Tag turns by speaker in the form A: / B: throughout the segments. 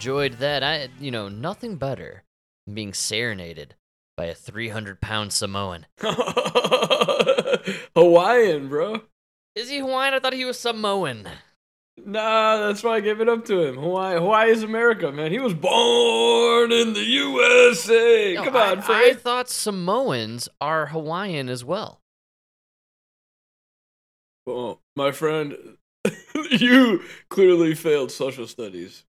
A: enjoyed that. I, you know, nothing better than being serenaded by a 300 pound Samoan.
B: Hawaiian, bro.
A: Is he Hawaiian? I thought he was Samoan.
B: Nah, that's why I gave it up to him. Hawaii, Hawaii is America, man. He was born in the USA.
A: No,
B: Come
A: I-
B: on,
A: I, thought Samoans are Hawaiian as well.
B: Well, my friend, you clearly failed social studies.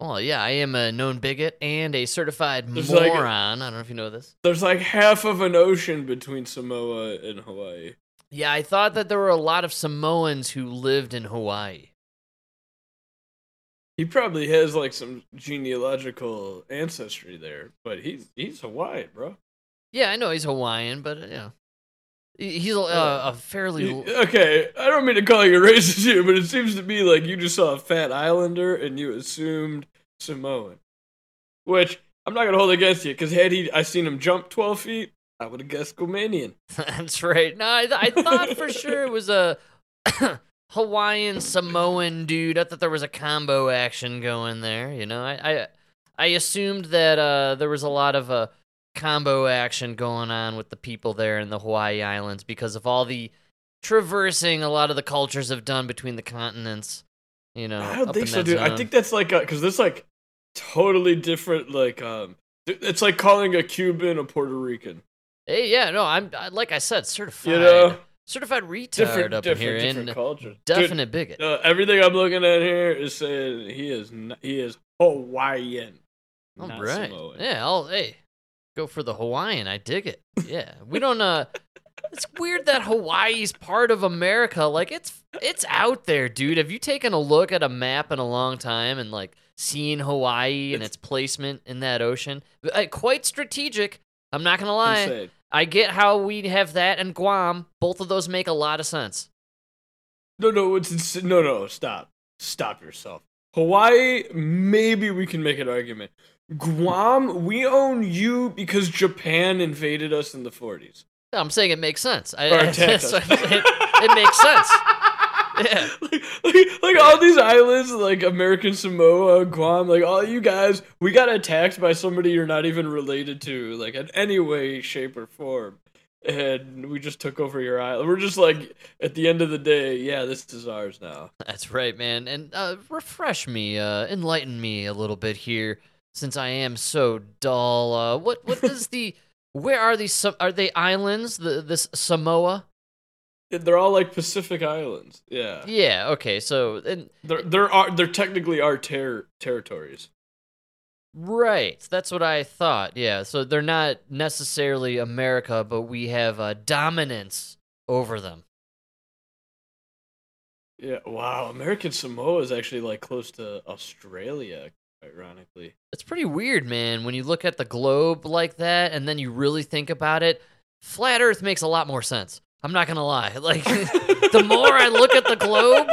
A: Well, yeah, I am a known bigot and a certified
B: There's like
A: moron. I don't know if you know this.
B: There's like half of an ocean between Samoa and Hawaii.
A: Yeah, I thought that there were a lot of Samoans who lived in Hawaii.
B: He probably has like some genealogical ancestry there, but he's he's Hawaiian, bro.
A: Yeah, I know he's Hawaiian, but yeah, you know, he- he's a, uh, a fairly.
B: Okay, I don't mean to call you racist here, but it seems to me like you just saw a fat islander and you assumed Samoan. Which I'm not gonna hold against you, because had he I seen him jump 12 feet, I would have guessed Guamanian.
A: That's right. No, I, I thought for sure it was a Hawaiian Samoan dude. I thought there was a combo action going there. You know, I I, I assumed that uh, there was a lot of uh, combo action going on with the people there in the Hawaii Islands because of all the traversing a lot of the cultures have done between the continents. You know,
B: I don't think so, dude. I think that's like because there's like totally different. Like um, it's like calling a Cuban a Puerto Rican.
A: Hey, yeah, no, I'm I, like I said, certified,
B: You know,
A: certified retard
B: different,
A: up
B: different,
A: here,
B: different
A: and
B: cultures. Dude,
A: definite bigot.
B: uh, everything I'm looking at here is saying he is n- he is Hawaiian.
A: All
B: not
A: right.
B: Samoan.
A: Yeah, I'll hey. Go for the Hawaiian. I dig it. Yeah. We don't uh it's weird that Hawaii's part of America. Like it's it's out there, dude. Have you taken a look at a map in a long time and like seen Hawaii and
B: It's-
A: its placement in that ocean? Quite strategic. I'm not gonna lie.
B: Insane.
A: I get how we have that and Guam. Both of those make a lot of sense.
B: No, no, it's, it's no, no. Stop, stop yourself. Hawaii, maybe we can make an argument. Guam, we own you because Japan invaded us in the 40s.
A: I'm saying it makes sense. I,
B: Or attacked
A: that's
B: us.
A: I'm saying. it makes sense. Yeah.
B: like, like, like all these islands, like American Samoa, Guam, like all you guys, we got attacked by somebody you're not even related to, like in any way, shape, or form. And we just took over your island. We're just like, at the end of the day, yeah, this is ours now.
A: That's right, man. And uh, refresh me, uh, enlighten me a little bit here, since I am so dull. Uh, what what is the? Where are these? Are they islands? The this Samoa?
B: They're all like Pacific islands. Yeah.
A: Yeah. Okay. So and
B: They're they're are they're technically our ter- territories.
A: right, that's what I thought. Yeah. So they're not necessarily America, but we have a dominance over them.
B: Yeah. Wow. American Samoa is actually like close to Australia, ironically.
A: It's pretty weird, man. When you look at the globe like that, and then you really think about it, flat Earth makes a lot more sense. I'm not gonna lie. Like the more I look at the globe,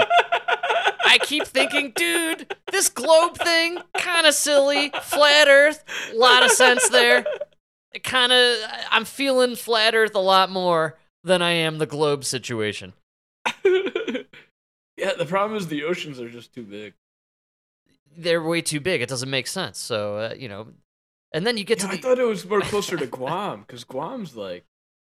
A: I keep thinking, dude, this globe thing, kind of silly. Flat Earth, a lot of sense there. It kind of, I'm feeling flat Earth a lot more than I am the globe situation.
B: yeah. The problem is the oceans are just too big.
A: They're way too big. It doesn't make sense. So, uh, you know, and then you get
B: Yeah,
A: to
B: I thought it was more closer to Guam because Guam's like.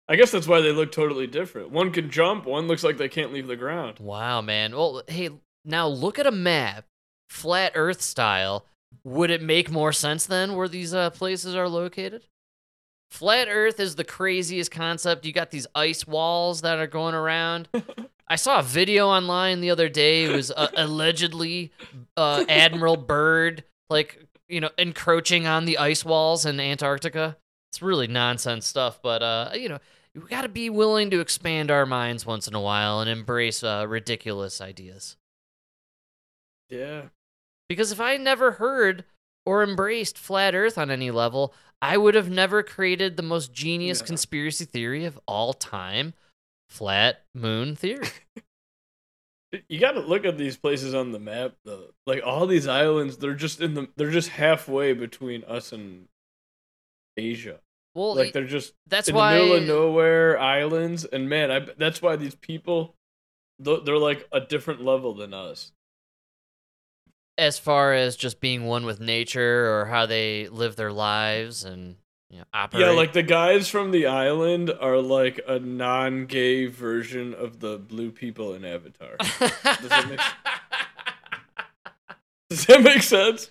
B: I guess that's why they look totally different. One can jump. One looks like they can't leave the ground.
A: Wow, man. Well, hey, now look at a map, flat Earth style. Would it make more sense then where these uh, places are located? Flat Earth is the craziest concept. You got these ice walls that are going around. I saw a video online the other day. It was uh, allegedly uh, Admiral Byrd, like you know, encroaching on the ice walls in Antarctica. It's really nonsense stuff, but uh, you know, we got to be willing to expand our minds once in a while and embrace uh, ridiculous ideas.
B: Yeah.
A: Because if I never heard or embraced flat Earth on any level, I would have never created the most genius
B: Yeah.
A: conspiracy theory of all time flat moon theory.
B: You got to look at these places on the map though. Like all these islands, they're just in the they're just halfway between us and Asia.
A: Well,
B: Like they're just
A: that's
B: in
A: why
B: the middle of nowhere islands and man, I that's why these people they're like a different level than us.
A: As far as just being one with nature or how they live their lives and you know, operate.
B: Yeah, like the guys from the island are like a non-gay version of the blue people in Avatar. that make- Does that make sense?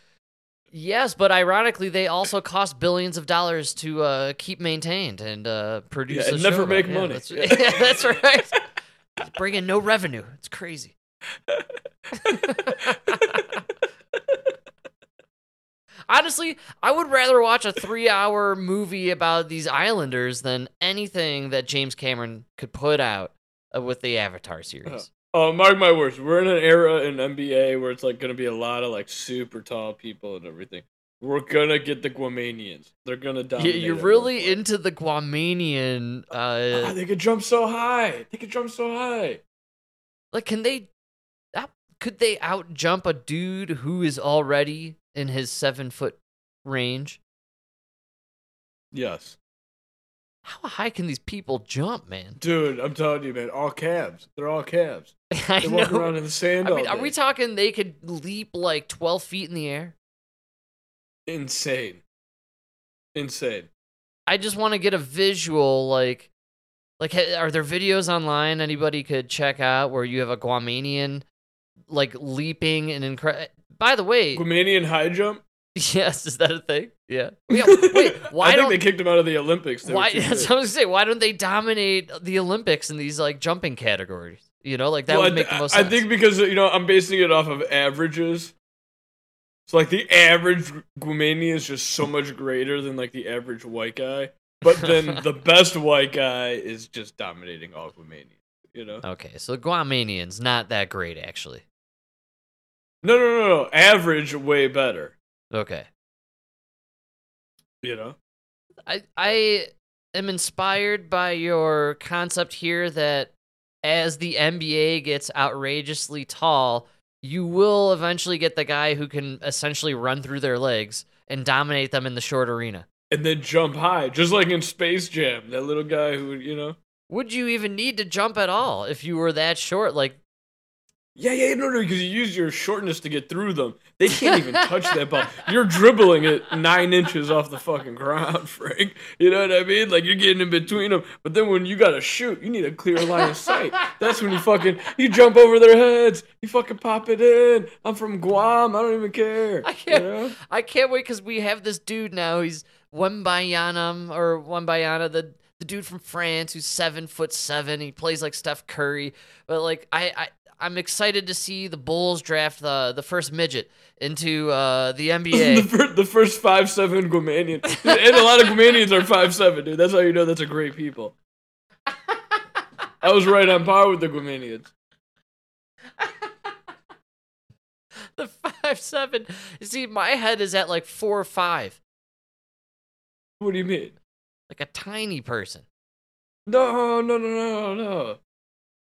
A: yes, but ironically, they also cost billions of dollars to uh, keep maintained and uh, produce.
B: Yeah, and never make
A: Yeah,
B: money.
A: That's, yeah, that's right. It's bringing no revenue. It's crazy. Honestly, I would rather watch a three-hour movie about these islanders than anything that James Cameron could put out uh, with the Avatar series.
B: Oh, mark my words. We're in an era in NBA where it's like gonna be a lot of like super tall people and everything. We're gonna get the Guamanians. They're gonna
A: die.
B: dominate.
A: You're really into the Guamanian. Uh,
B: Ah, they could jump so high. They could jump so high.
A: like, can they? out- Could they out jump a dude who is already in his seven foot range?
B: Yes,
A: How high can these people jump, man?
B: dude. I'm telling you, man. All cabs. They're all cabs.
A: I
B: They walk around in the sand
A: I mean, are we talking they could leap like 12 feet in the air?
B: Insane. Insane.
A: I just want to get a visual, like, like, are there videos online anybody could check out where you have a Guamanian, like, leaping and incredible? By the way,
B: Guamanian high jump.
A: yes, is that a thing? Yeah. Yeah, Wait, why
B: I think
A: don't
B: they kicked him out of the Olympics.
A: Why? That's what I was gonna say. Why don't they dominate the Olympics in these like jumping categories? You know, like that
B: Well,
A: would make
B: th-
A: the most Sense.
B: I think because you know I'm basing it off of averages. So like the average Guamanian is just so much greater than like the average white guy, but then the best white guy is just dominating all Guamanians. You know?
A: Okay, so Guamanians not that great actually.
B: No, no, no, no. Average way better.
A: Okay.
B: You know?
A: I I am inspired by your concept here that as the NBA gets outrageously tall, you will eventually get the guy who can essentially run through their legs and dominate them in the short arena.
B: And then jump high, just like in Space Jam. That little guy who, you know.
A: Would you even need to jump at all if you were that short? Like
B: Yeah, yeah, no, no, because you use your shortness to get through them. They can't even touch that ball. You're dribbling it nine inches off the fucking ground, Frank. You know what I mean? Like you're getting in between them. But then when you gotta shoot, you need a clear line of sight. That's when you fucking you jump over their heads. You fucking pop it in. I'm from Guam. I don't even care.
A: I can't
B: know?
A: I can't wait because we have this dude now. He's Wembayanam or Wembayana, the the dude from France who's seven foot seven. He plays like Steph Curry. But like I, I I'm excited to see the Bulls draft the the first midget into uh, the
B: the,
A: NBA.
B: fir- the first five seven Guamanian, and a lot of Guamanians are five seven, dude. That's how you know that's a great people. I was right on par with the Guamanians.
A: the five seven. You see, my head is at like four or five,
B: What do you mean?
A: like a tiny person.
B: No, no, no, no, no.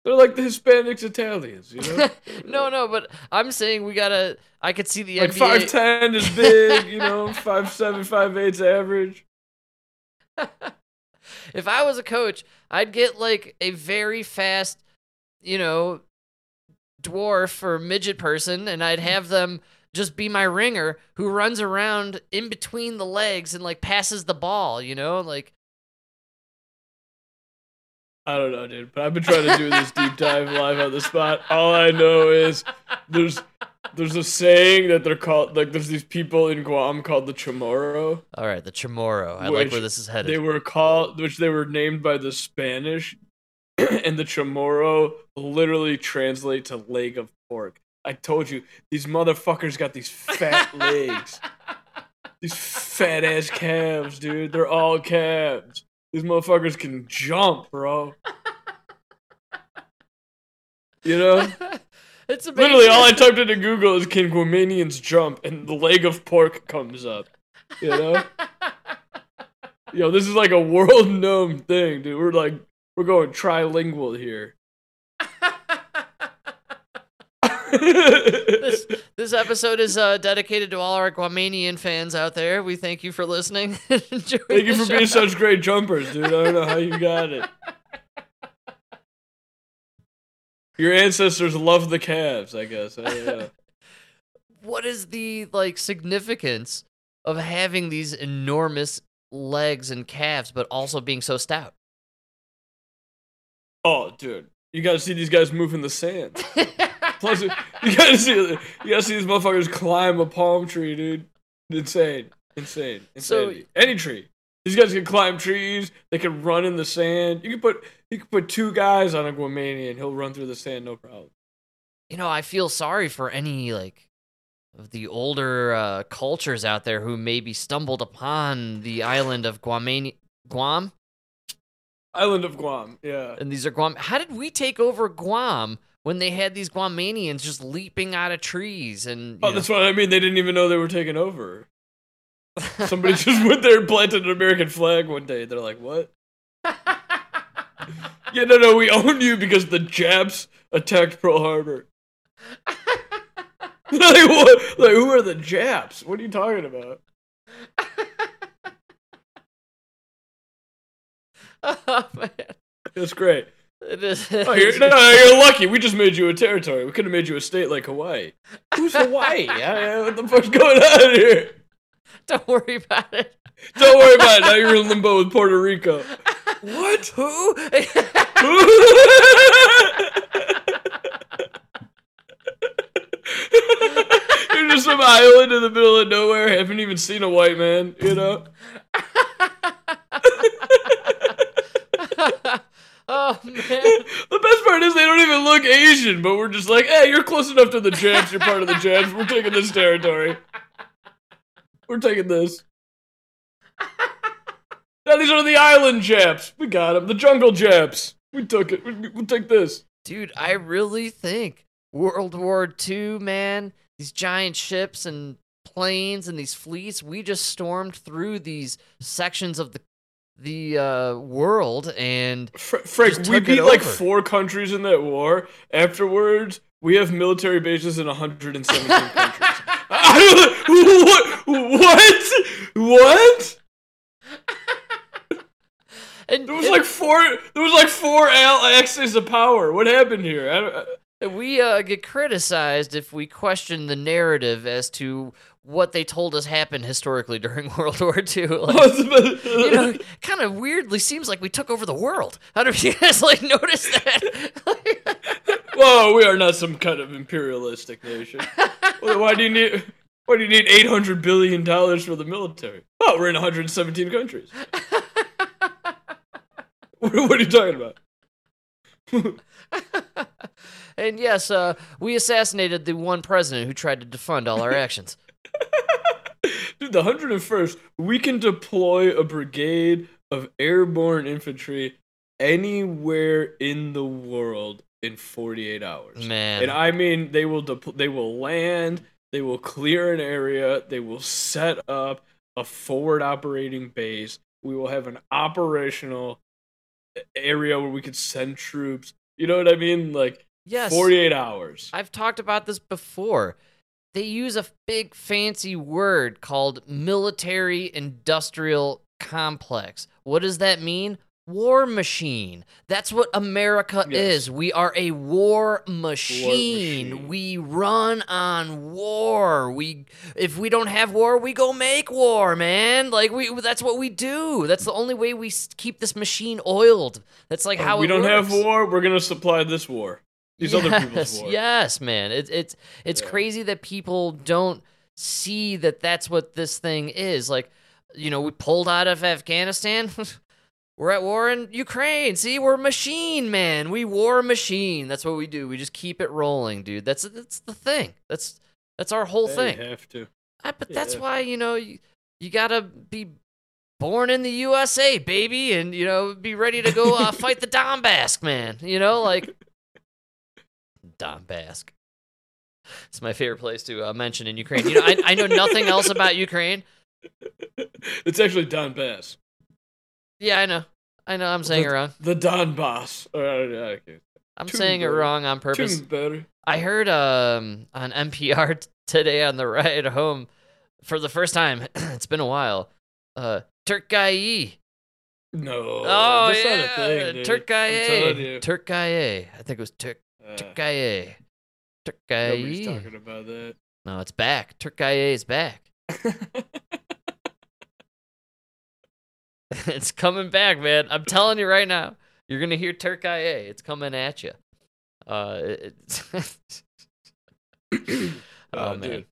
B: They're like the Hispanics, Italians, you know.
A: no, no, but I'm saying we gotta. I could see the
B: like
A: NBA.
B: five ten is big, you know. Five seven, five eight's average.
A: if I was a coach, I'd get like a very fast, you know, dwarf or midget person, and I'd have them just be my ringer who runs around in between the legs and like passes the ball, you know, like
B: I don't know, dude, but I've been trying to do this deep dive live on the spot. All I know is there's there's a saying that they're called like there's these people in Guam called the Chamorro.
A: all right, the Chamorro. I like where this is headed.
B: They were called, which they were named by the Spanish, and the Chamorro literally translate to leg of pork. I told you, these motherfuckers got these fat legs. These fat ass calves, dude. They're all calves. These motherfuckers can jump, bro. You know?
A: it's amazing.
B: Literally, all I typed into Google is can Guamanians jump, and the leg of pork comes up. You know? Yo, this is like a world known thing, dude. We're like, we're going trilingual here.
A: This this episode is uh, dedicated to all our Guamanian fans out there. We thank you for listening.
B: Thank you for being such great jumpers, dude. I don't know how you got it. Your ancestors love the calves, I guess. I
A: what is the like significance of having these enormous legs and calves, but also being so stout?
B: Oh, dude, you gotta see these guys move in the sand. Plus, you gotta see you gotta see these motherfuckers climb a palm tree, dude. Insane, insane, insane. So-. Any tree. These guys can climb trees. They can run in the sand. You can put you can put two guys on a Guamanian. He'll run through the sand, no problem.
A: you know, I feel sorry for any like of the older uh, cultures out there who maybe stumbled upon the island of Guamani- Guam,
B: Island of Guam. Yeah.
A: and these are Guam. How did we take over Guam when they had these Guamanians just leaping out of trees and?
B: Oh,
A: know-
B: that's what I mean. They didn't even know they were taking over. Somebody just went there and planted an American flag one day. They're like, "What? Yeah, no, no, we own you because the Japs attacked Pearl Harbor." like, what? like, who are the Japs? What are you talking about?
A: oh man,
B: That's great.
A: It is.
B: Oh, you're, no, you're lucky. We just made you a territory. We could have made you a state like Hawaii. Who's Hawaii? Yeah, what the fuck's going on here?
A: Don't worry about it.
B: Don't worry about it. Now you're in limbo with Puerto Rico. What?
A: Who?
B: You're just some island in the middle of nowhere, haven't even seen a white man, you know?
A: Oh man.
B: The best part is they don't even look Asian, but we're just like, hey, you're close enough to the Japs, you're part of the Japs, we're taking this territory. We're taking this. Now these are the island Japs. We got them. The jungle Japs. We took it. We- We'll take this.
A: Dude, I really think World War II, man, these giant ships and planes and these fleets, we just stormed through these sections of the the uh, world and
B: Fr- Frank, we beat like four countries in that war. Afterwards, we have military bases in 117 countries. What? What? What?
A: and,
B: There was like four. There was like four axes of power. What happened here? I don't, I-
A: we uh, get criticized if we question the narrative as to what they told us happened historically during World War II. Like, you know, kind of weirdly seems like we took over the world. How do you guys like notice that?
B: Whoa, we are not some kind of imperialistic nation. Why do you need? Why do you need 800 billion dollars for the military? Oh, we're in 117 countries. what, what are you talking about?
A: and yes, uh, we assassinated the one president who tried to defund all our actions.
B: Dude, the 101st, we can deploy a brigade of airborne infantry anywhere in the world in 48 hours.
A: Man.
B: And I mean, they will depl- they will land, they will clear an area, they will set up a forward operating base. We will have an operational area where we could send troops. You know what I mean? Like
A: Yes.
B: 48 hours.
A: I've talked about this before. They use a big fancy word called military industrial complex. What does that mean? War machine. That's what America
B: Yes.
A: is. We are a war machine.
B: machine.
A: We run on war. We if we don't have war, we go make war, man. Like we that's what we do. That's the only way we keep this machine oiled. That's like how
B: we
A: it
B: don't have war, we're going to supply this war. These other people's
A: Yes,
B: war.
A: Yes, man. It's it's it's
B: Yeah.
A: crazy that people don't see that that's what this thing is. Like, you know, we pulled out of Afghanistan. we're at war in Ukraine. See, we're machine, man. We war machine. That's what we do. We just keep it rolling, dude. That's that's the thing. That's that's our whole thing.
B: Have to.
A: I, but that's why you know you, you gotta be born in the USA, baby, and you know be ready to go uh, fight the Donbass, man. You know, like Donbass. It's my favorite place to uh, mention in Ukraine. You know, I, I know nothing else about Ukraine.
B: It's actually Donbass.
A: Yeah, I know. I know. I'm saying it wrong.
B: The Donbass. Uh, okay.
A: I'm
B: too
A: saying it wrong on purpose.
B: Better.
A: I heard um on NPR t- today on the ride home for the first time. it's been a while. Uh, Turkey.
B: No.
A: Oh yeah,
B: not a thing, dude.
A: Turkey.
B: I'm telling you.
A: Turkey. I think it was Turk
B: Uh,
A: Turkey.
B: Nobody's talking about that.
A: No, it's back. Turkey is back. it's coming back, man. I'm telling you right now. You're gonna hear Turkey. It's coming at you. Uh, oh,
B: Oh,
A: man.
B: dude.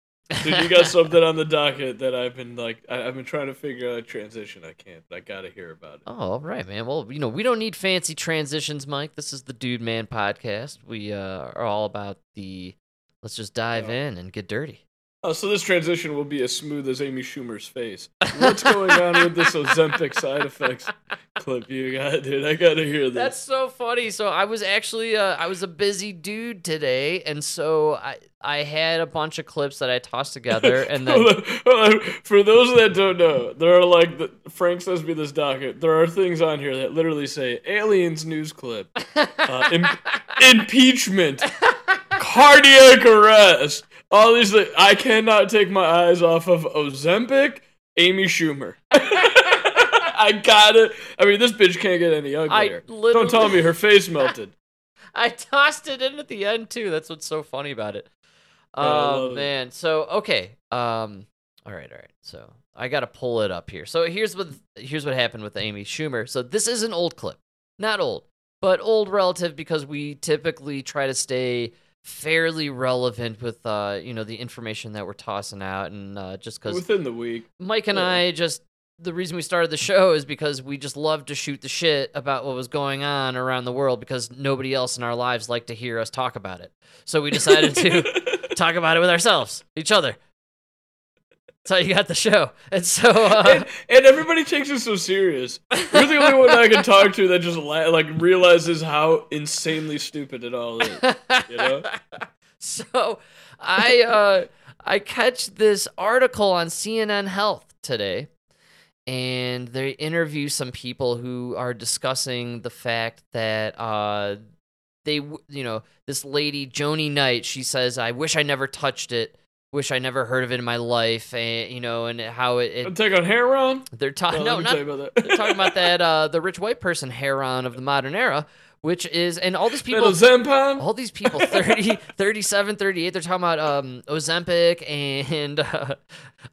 B: Dude, you got something on the docket that I've been like, I, I've been trying to figure out a transition. I can't. I gotta hear about it.
A: Oh, all right, man. Well, you know, we don't need fancy transitions, Mike. This is the Dude Man podcast. We uh, are all about the. Let's just dive
B: Oh.
A: in and get dirty.
B: Oh, so this transition will be as smooth as Amy Schumer's face. What's going on with this Ozempic side effects clip you got, dude? I gotta hear this.
A: That's so funny. So I was actually uh, I was a busy dude today, and so I I had a bunch of clips that I tossed together, and then
B: Hold on, hold on. For those that don't know, there are like the, Frank says me this docket. There are things on here that literally say aliens news clip, uh, im- impeachment, cardiac arrest. These. I cannot take my eyes off of Ozempic, Amy Schumer. I got it. I mean, this bitch can't get any uglier. Don't tell me her face melted.
A: I tossed it in at the end too. That's what's so funny about it.
B: Yeah, I love
A: Oh
B: it.
A: man. So okay. Um. All right. All right. So I gotta pull it up here. So here's what here's what happened with Amy Schumer. So this is an old clip, not old, but old relative because we typically try to stay fairly relevant with uh you know the information that we're tossing out and uh, just because
B: Within the week.
A: Mike and
B: Yeah.
A: I just the reason we started the show is because we just love to shoot the shit about what was going on around the world because nobody else in our lives liked to hear us talk about it. So we decided to talk about it with ourselves, each other. That's how you got the show. And so uh,
B: and, and everybody takes it so serious. You're the only one I can talk to that just la- like realizes how insanely stupid it all is. You know?
A: so I uh I catch this article on CNN Health today and they interview some people who are discussing the fact that uh they you know this lady Joni Knight she says I wish I never touched it wish I never heard of it in my life and you know and how it, it
B: take on heroin.
A: they're talking
B: Well,
A: no not
B: about that.
A: they're talking about that uh the rich white person heroin of the modern era which is and all these people all these people 30 37 38 they're talking about um ozempic and uh,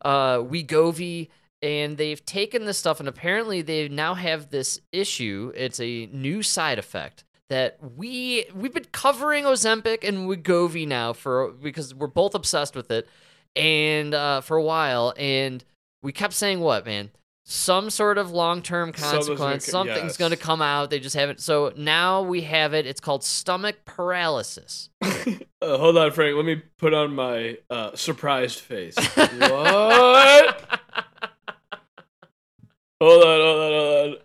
A: uh wegovy and they've taken this stuff and apparently they now have this issue it's a new side effect that we we've been covering ozempic and wegovy now for because we're both obsessed with it and uh for a while and we kept saying what man some sort of long-term
B: Something's gonna
A: consequence something's
B: yes.
A: going to come out they just haven't so now we have it it's called stomach paralysis
B: Uh, hold on, Frank. Let me put on my uh, surprised face. what? Hold on, hold on, hold on.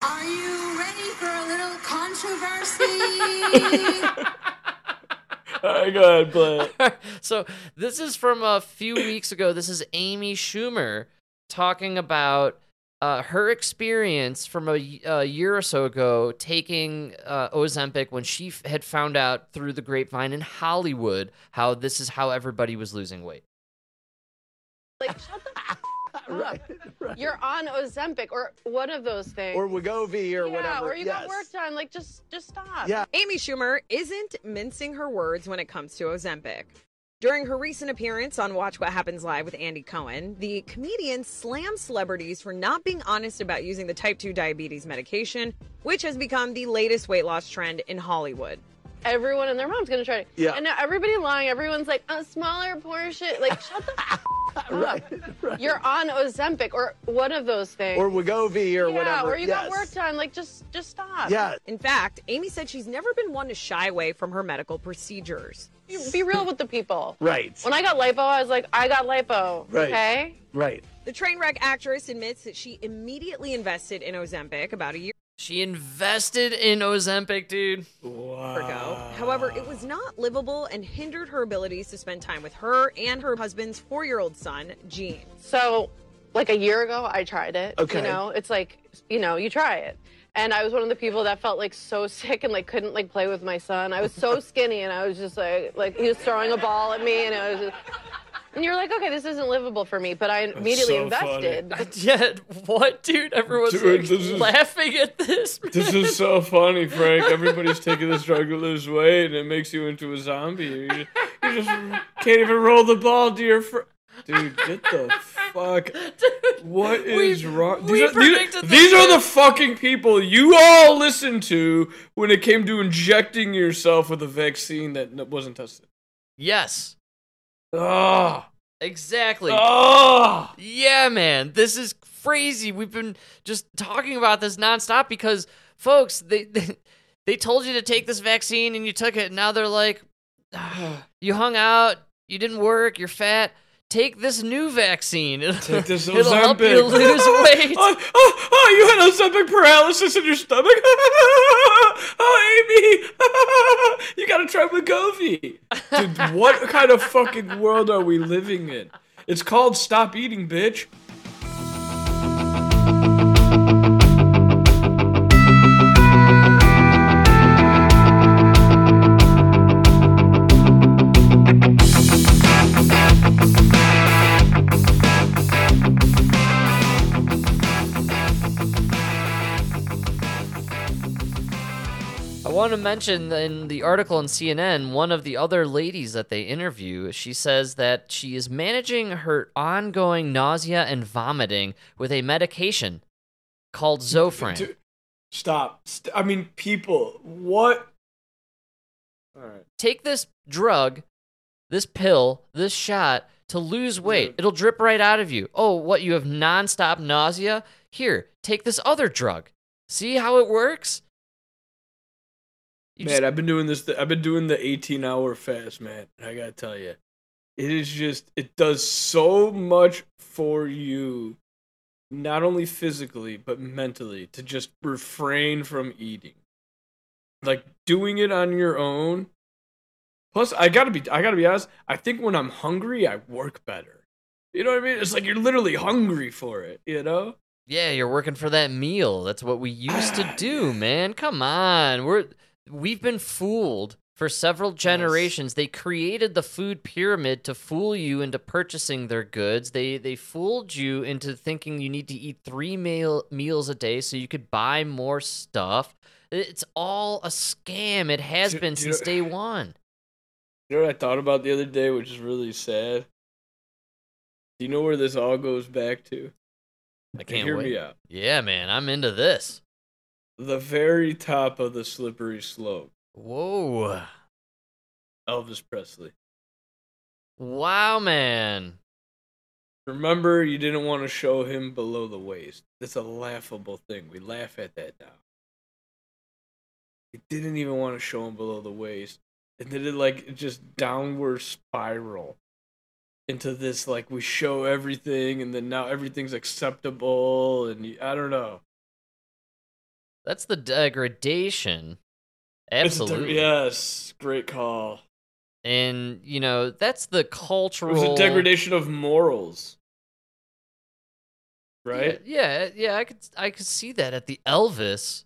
C: Are you ready for a little controversy?
B: All right, go ahead, play it.
A: so this is from a few weeks ago. This is Amy Schumer talking about uh, her experience from a year or so ago taking uh, Ozempic when she f- had found out through the grapevine in Hollywood how this is how everybody was losing weight.
D: Like, shut the f- up. You're on Ozempic or one of those things.
E: or Wegovy or
D: yeah,
E: whatever.
D: or you got
E: Yes.
D: work done. Like, just just stop.
E: Yeah.
F: Amy Schumer isn't mincing her words when it comes to Ozempic. During her recent appearance on Watch What Happens Live with Andy Cohen, the comedian slammed celebrities for not being honest about using the type 2 diabetes medication, which has become the latest weight loss trend in Hollywood.
D: Everyone and their mom's gonna try to.
E: Yeah.
D: And now everybody lying. Everyone's like a smaller portion. Like, shut the f- up.
E: Right, right.
D: You're on Ozempic or one of those things.
E: or Wegovy or
D: yeah,
E: whatever.
D: or you got work done. Like, just just stop.
E: Yeah.
F: In fact, Amy said she's never been one to shy away from her medical procedures.
D: Be, be real with the people.
E: Right.
D: When I got lipo, I was like, I got lipo.
E: Right.
D: Okay.
E: Right.
F: The Trainwreck actress admits that she immediately invested in Ozempic about a year
A: She invested in Ozempic, dude.
B: Wow.
F: ago. However, it was not livable and hindered her abilities to spend time with her and her husband's four year old son, Gene.
D: So, like a year ago, I tried it.
E: Okay.
D: You know, it's like, you know, you try it. And I was one of the people that felt like so sick and like couldn't like play with my son. I was so skinny and I was just like, like he was throwing a ball at me and I was just, and you're like, okay, this isn't livable for me. But I immediately
B: so funny.
D: invested.
A: Yeah, what, dude? Everyone's
B: Dude,
A: like,
B: this is-
A: laughing at this.
B: This is so funny, Frank. Everybody's taking this drug to lose weight, and it makes you into a zombie. You, You just can't even roll the ball to your fr- Dude, get the fuck. What
A: We-
B: is wrong?
A: we
B: These, are,
A: predicted
B: these,
A: this
B: these are the fucking people you all listened to when it came to injecting yourself with a vaccine that wasn't tested.
A: yes,
B: Ah,
A: exactly.
B: ah.
A: Yeah, man, this is crazy. We've been just talking about this nonstop because, folks, they they, they told you to take this vaccine and you took it. And now they're like, "Ah, you hung out, you didn't work, you're fat. Take this new vaccine. It'll,
B: Take this
A: it'll help you lose weight.
B: oh, oh, oh, you had Ozempic paralysis in your stomach. oh, Amy, you gotta try Wegovy. Dude, what kind of fucking world are we living in? It's called stop eating, bitch.
A: Want to mention in the article in CNN, one of the other ladies that they interview, she says that she is managing her ongoing nausea and vomiting with a medication called Zofran.
B: Stop. St- I mean, people, what? All right.
A: take this drug, this pill, this shot to lose weight.
B: Dude.
A: It'll drip right out of you. Oh, what? You have nonstop nausea? Here, take this other drug. See how it works? You
B: man,
A: just-
B: I've been doing this. Th- I've been doing the 18 hour fast, man. I gotta tell you, it is just it does so much for you, not only physically but mentally, to just refrain from eating. Like doing it on your own. Plus, I gotta be. I gotta be honest. I think when I'm hungry, I work better. You know what I mean? It's like you're literally hungry for it. You know?
A: yeah, you're working for that meal. That's what we used to do, man. Come on. We're we've been fooled for several generations. They created the food pyramid to fool you into purchasing their goods. They they fooled you into thinking you need to eat 3 meal meals a day so you could buy more stuff. It's all a scam. It has
B: Do-
A: been
B: do
A: since
B: you-
A: day 1.
B: You know what I thought about the other day, which is really sad. Do you know where this all goes back to?
A: I can't
B: Hear
A: wait.
B: me out.
A: Yeah, man, I'm into this.
B: The very top of the slippery slope.
A: Whoa.
B: Elvis Presley.
A: Wow, man.
B: Remember, you didn't want to show him below the waist. That's a laughable thing. We laugh at that now. You didn't even want to show him below the waist. And then it like just downward spiral into this like we show everything and then now everything's acceptable and I don't know.
A: That's the degradation.
B: A-
A: Absolutely.
B: yes, great call.
A: And, you know, that's the
B: It
A: cultural
B: was a degradation of morals.
A: Yeah,
B: Right?
A: Yeah, yeah, I could I could see that at the Elvis.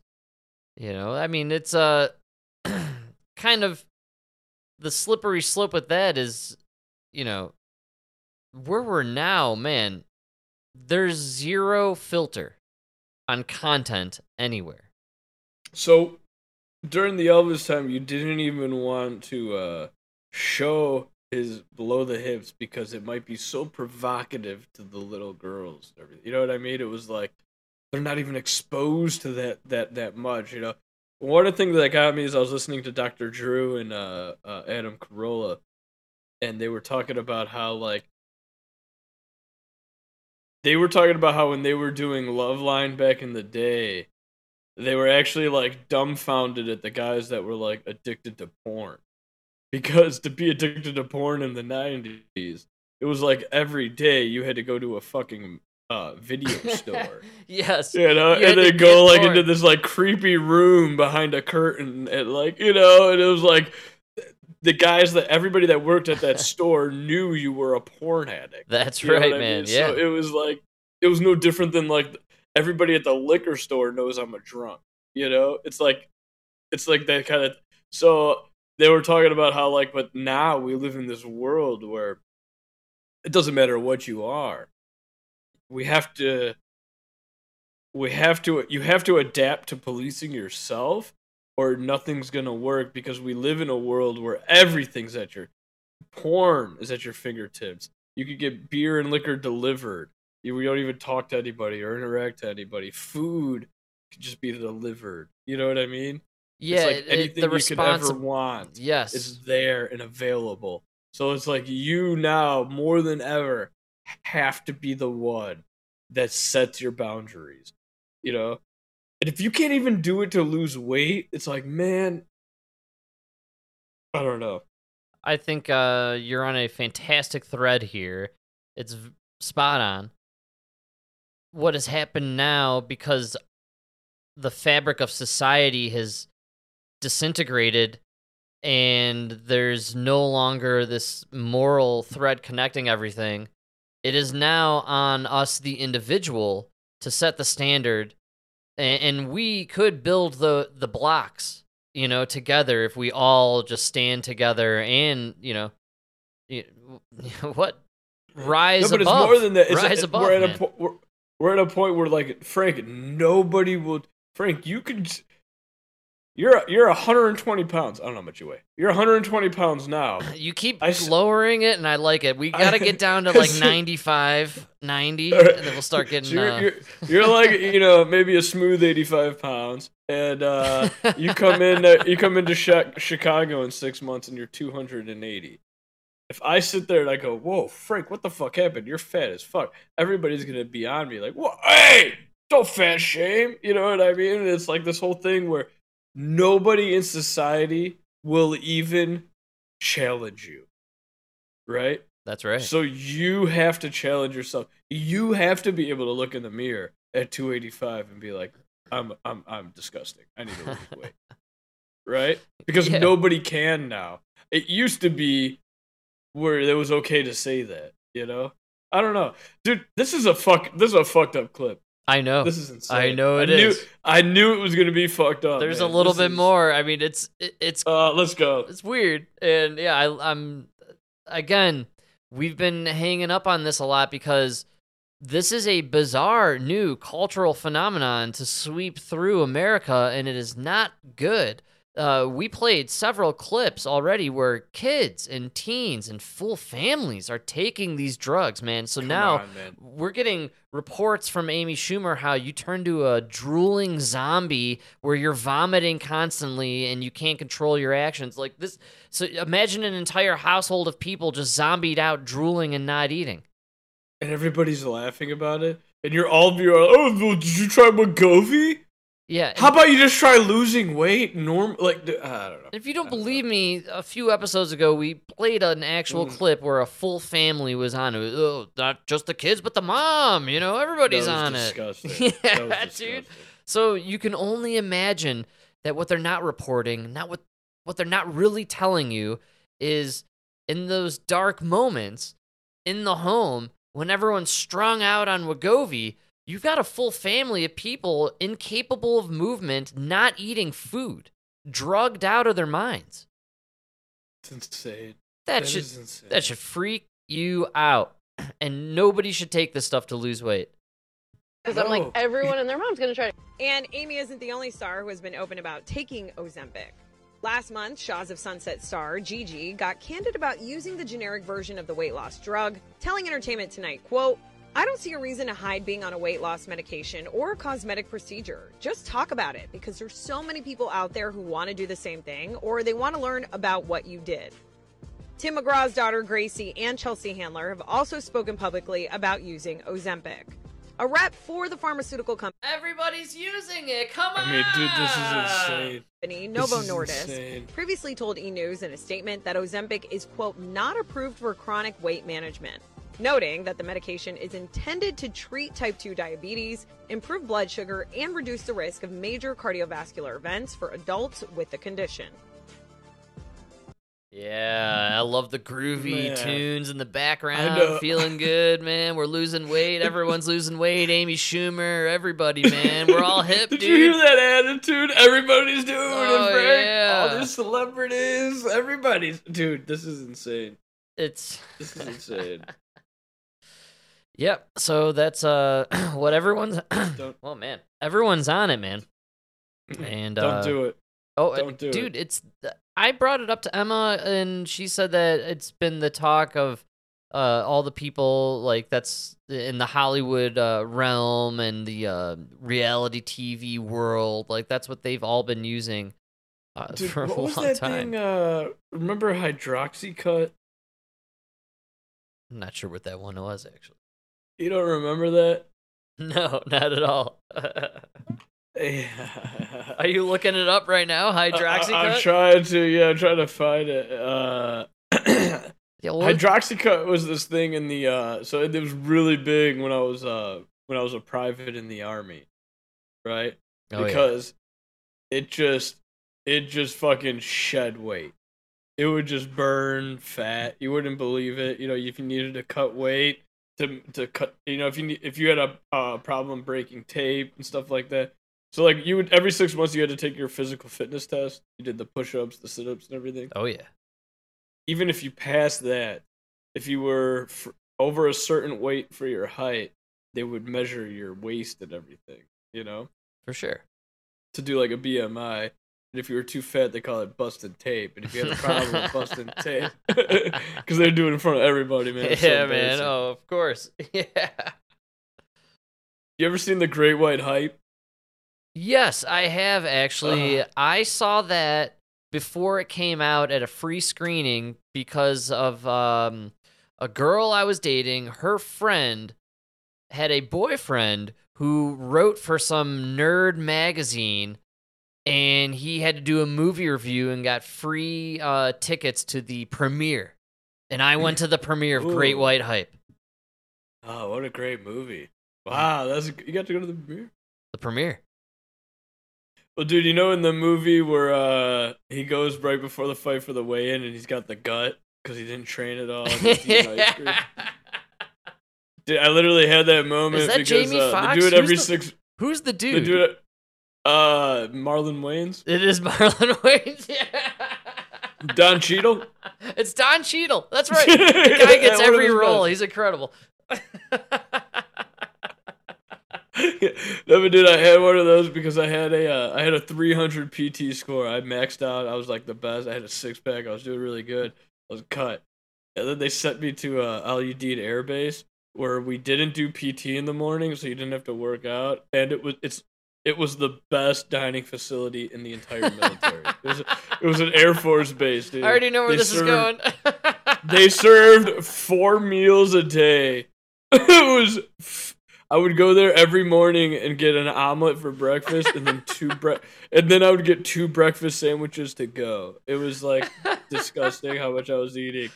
A: You know, I mean, it's uh kind of the slippery slope with that is, you know, where we're now, man, there's zero filter on content anywhere.
B: So during the Elvis time, you didn't even want to uh, show his below the hips because it might be so provocative to the little girls. You know what I mean? It was like they're not even exposed to that that that much. You know, one of the things that got me is I was listening to Dr. Drew and uh, uh, Adam Carolla, and they were talking about how like they were talking about how when they were doing Loveline back in the day, they were actually like dumbfounded at the guys that were like addicted to porn. Because to be addicted to porn in the 90s, it was like every day you had to go to a fucking uh, video store.
A: yes.
B: You know,
A: You
B: and then go like
A: porn.
B: into this like creepy room behind a curtain and like, you know, and it was like the guys that everybody that worked at that store knew you were a porn addict.
A: That's right,
B: what I
A: man.
B: mean?
A: Yeah.
B: So it was like it was no different than like everybody at the liquor store knows I'm a drunk. You know, it's like it's like that kind of. So they were talking about how like, but now we live in this world where it doesn't matter what you are. We have to. We have to. You have to adapt to policing yourself, or nothing's gonna work because we live in a world where everything's at your porn is at your fingertips. You could get beer and liquor delivered. You we don't even talk to anybody or interact to anybody. Food could just be delivered. You know what I mean?
A: Yeah,
B: it's like
A: it- it-
B: anything
A: the
B: you could ever want
A: Yes.
B: is there and available. So it's like you now more than ever have to be the one that sets your boundaries. You know? And if you can't even do it to lose weight, it's like, man, I don't know.
A: I think uh, you're on a fantastic thread here. It's v- spot on. What has happened now because the fabric of society has disintegrated and there's no longer this moral thread connecting everything. It is now on us, the individual, to set the standard, and, and we could build the the blocks you know, together if we all just stand together and, you know, you, what rise
B: no, but
A: above.
B: it's more than that. It's
A: rise
B: it-
A: above.
B: we're at a we're, we're at a point where like Frank, nobody will. Frank, you could. You're you're 120 pounds. I don't know how much you weigh. You're 120 pounds now.
A: you keep
B: I
A: lowering it, and I like it. We got to get down to like 95, 90,
B: Alright.
A: and then we'll start getting.
B: So you're,
A: uh,
B: you're, you're like you know maybe a smooth 85 pounds, and uh, you come in you come into Chicago in six months and you're 280. If I sit there and I go, "Whoa, Frank, what the fuck happened? You're fat as fuck." Everybody's gonna be on me like, "What? Hey, don't fat shame." You know what I mean? And it's like this whole thing where nobody in society will even challenge you, right?
A: That's right.
B: So you have to challenge yourself. You have to be able to look in the mirror at 285 and be like, I'm I'm I'm disgusting. I need to lose weight. Right? Because
A: Yeah.
B: nobody can now. It used to be where it was okay to say that, you know? I don't know. Dude, this is a fuck this is a fucked up clip.
A: I know.
B: This is insane.
A: I know it
B: I knew,
A: is.
B: I knew it was gonna be fucked up.
A: There's
B: man.
A: a little
B: This
A: bit
B: is-
A: more. I mean, it's it, it's
B: Uh let's go.
A: it's weird and yeah I, i'm again we've been hanging up on this a lot because this is a bizarre new cultural phenomenon to sweep through america and it is not good uh, we played several clips already where kids and teens and full families are taking these drugs man so
B: Come
A: now
B: on, man.
A: we're getting reports from Amy Schumer how you turn to a drooling zombie where you're vomiting constantly and you can't control your actions. Like this so imagine an entire household of people just zombied out drooling and not eating.
B: And everybody's laughing about it. And you're all of you are, oh, well, did you try Wegovy?
A: Yeah.
B: How about you just try losing weight? Norm, like I don't know.
A: if you don't
B: don't know.
A: believe me, a few episodes ago we played an actual
B: Mm.
A: clip where a full family was on it. Oh, not just the kids, but the mom. You know, everybody's on
B: disgusting.
A: it. Yeah, dude. So you can only imagine that what they're not reporting, not what what they're not really telling you is in those dark moments in the home when everyone's strung out on Wegovy, you've got a full family of people incapable of movement, not eating food, drugged out of their minds.
B: It's insane.
A: That,
B: That
A: should
B: is insane.
A: that should freak you out. And nobody should take this stuff to lose weight.
D: Because I'm like, everyone and their mom's gonna try. It.
F: And Amy isn't the only star who has been open about taking Ozempic. Last month, Shahs of Sunset star Gigi got candid about using the generic version of the weight loss drug, telling Entertainment Tonight, quote, I don't see a reason to hide being on a weight loss medication or a cosmetic procedure. Just talk about it because there's so many people out there who want to do the same thing or they want to learn about what you did. Tim McGraw's daughter Gracie and Chelsea Handler have also spoken publicly about using Ozempic. A rep for the pharmaceutical company.
A: Everybody's using it. Come on.
B: I mean, dude, this is insane.
F: company, Novo
B: is
F: Nordisk,
B: insane.
F: previously told E! News in a statement that Ozempic is, quote, not approved for chronic weight management, noting that the medication is intended to treat type 2 diabetes, improve blood sugar, and reduce the risk of major cardiovascular events for adults with the condition.
A: Yeah, I love the groovy
B: Man.
A: tunes in the
B: I
A: background.
B: know.
A: Feeling good, man. We're losing weight. Everyone's losing weight. Amy Schumer, everybody, man. We're all hip,
B: Did
A: dude.
B: you hear that attitude? Everybody's doing
A: Oh,
B: it, Frank.
A: yeah.
B: All these celebrities, everybody's. Dude, this is insane.
A: It's
B: This is insane.
A: Yep. So that's uh what everyone's
B: Don't
A: well man. Everyone's on it, man. And
B: don't
A: uh,
B: do it.
A: Oh,
B: Don't
A: and
B: do it.
A: dude, it's I brought it up to Emma and she said that it's been the talk of uh all the people like that's in the Hollywood uh, realm and the uh, reality TV world. Like that's what they've all been using uh,
B: Dude,
A: for a
B: what was
A: long time.
B: thing? Uh, remember hydroxycut?
A: I'm not sure what that one was actually.
B: You don't remember that?
A: No, not at all.
B: Yeah.
A: Are you looking it up right now? Hydroxycut.
B: I, am trying to. Yeah, I'm trying to find it. Uh,
A: yeah,
B: hydroxycut was this thing in the. Uh, so it was really big when I was uh when I was a private in the army, right?
A: Oh, yeah.
B: because it just it just fucking shed weight. It would just burn fat. You wouldn't believe it. You know, if you needed to cut weight to to cut, you know, if you need, if you had a uh, problem breaking tape and stuff like that. So like you would every six months you had to take your physical fitness test. You did the push ups, the sit ups, and everything.
A: oh yeah.
B: Even if you passed that, if you were f- over a certain weight for your height, they would measure your waist and everything. You know
A: For sure.
B: to do like a BMI. And if you were too fat, they call it busted tape. And if you had a problem with busting tape, because they do it in front of everybody, man. it's so
A: yeah, man. Oh, of course. Yeah.
B: You ever seen the Great White Hype?
A: Yes, I have actually.
B: Ugh.
A: I saw that before it came out at a free screening because of um, a girl I was dating. Her friend had a boyfriend who wrote for some nerd magazine, and he had to do a movie review and got free uh, tickets to the premiere. And I went to the premiere of Great White Hype.
B: Oh, what a great movie! Wow, that's you got to go to the premiere.
A: The premiere.
B: Well, dude, you know in the movie where uh he goes right before the fight for the weigh-in and he's got the gut because he didn't train at all. and he's eating ice cream? Dude, I literally had that moment Is
A: that
B: because
A: Jamie
B: uh,
A: Foxx?
B: do it
A: Who's
B: every
A: the-
B: six.
A: Who's the
B: They
A: dude?
B: do it. Uh, Marlon Wayans,
A: It is Marlon Wayans. Yeah.
B: Don Cheadle.
A: It's Don Cheadle. That's right. The guy gets every role.
B: best.
A: He's incredible.
B: no, but dude, I had one of those because I had a uh, I had a 300 PT score. I maxed out. I was like the best. I had a six pack. I was doing really good. I was cut, and then they sent me to uh, Al Udeid Air Base where we didn't do PT in the morning, so you didn't have to work out, and it was it's it was the best dining facility in the entire military. it, was it was an Air Force base, dude.
A: I already know where
B: They
A: this
B: served-
A: is going.
B: they served four meals a day. it was. f- I would go there every morning and get an omelet for breakfast, and then two bre- and then I would get two breakfast sandwiches to go. It was like disgusting how much I was eating.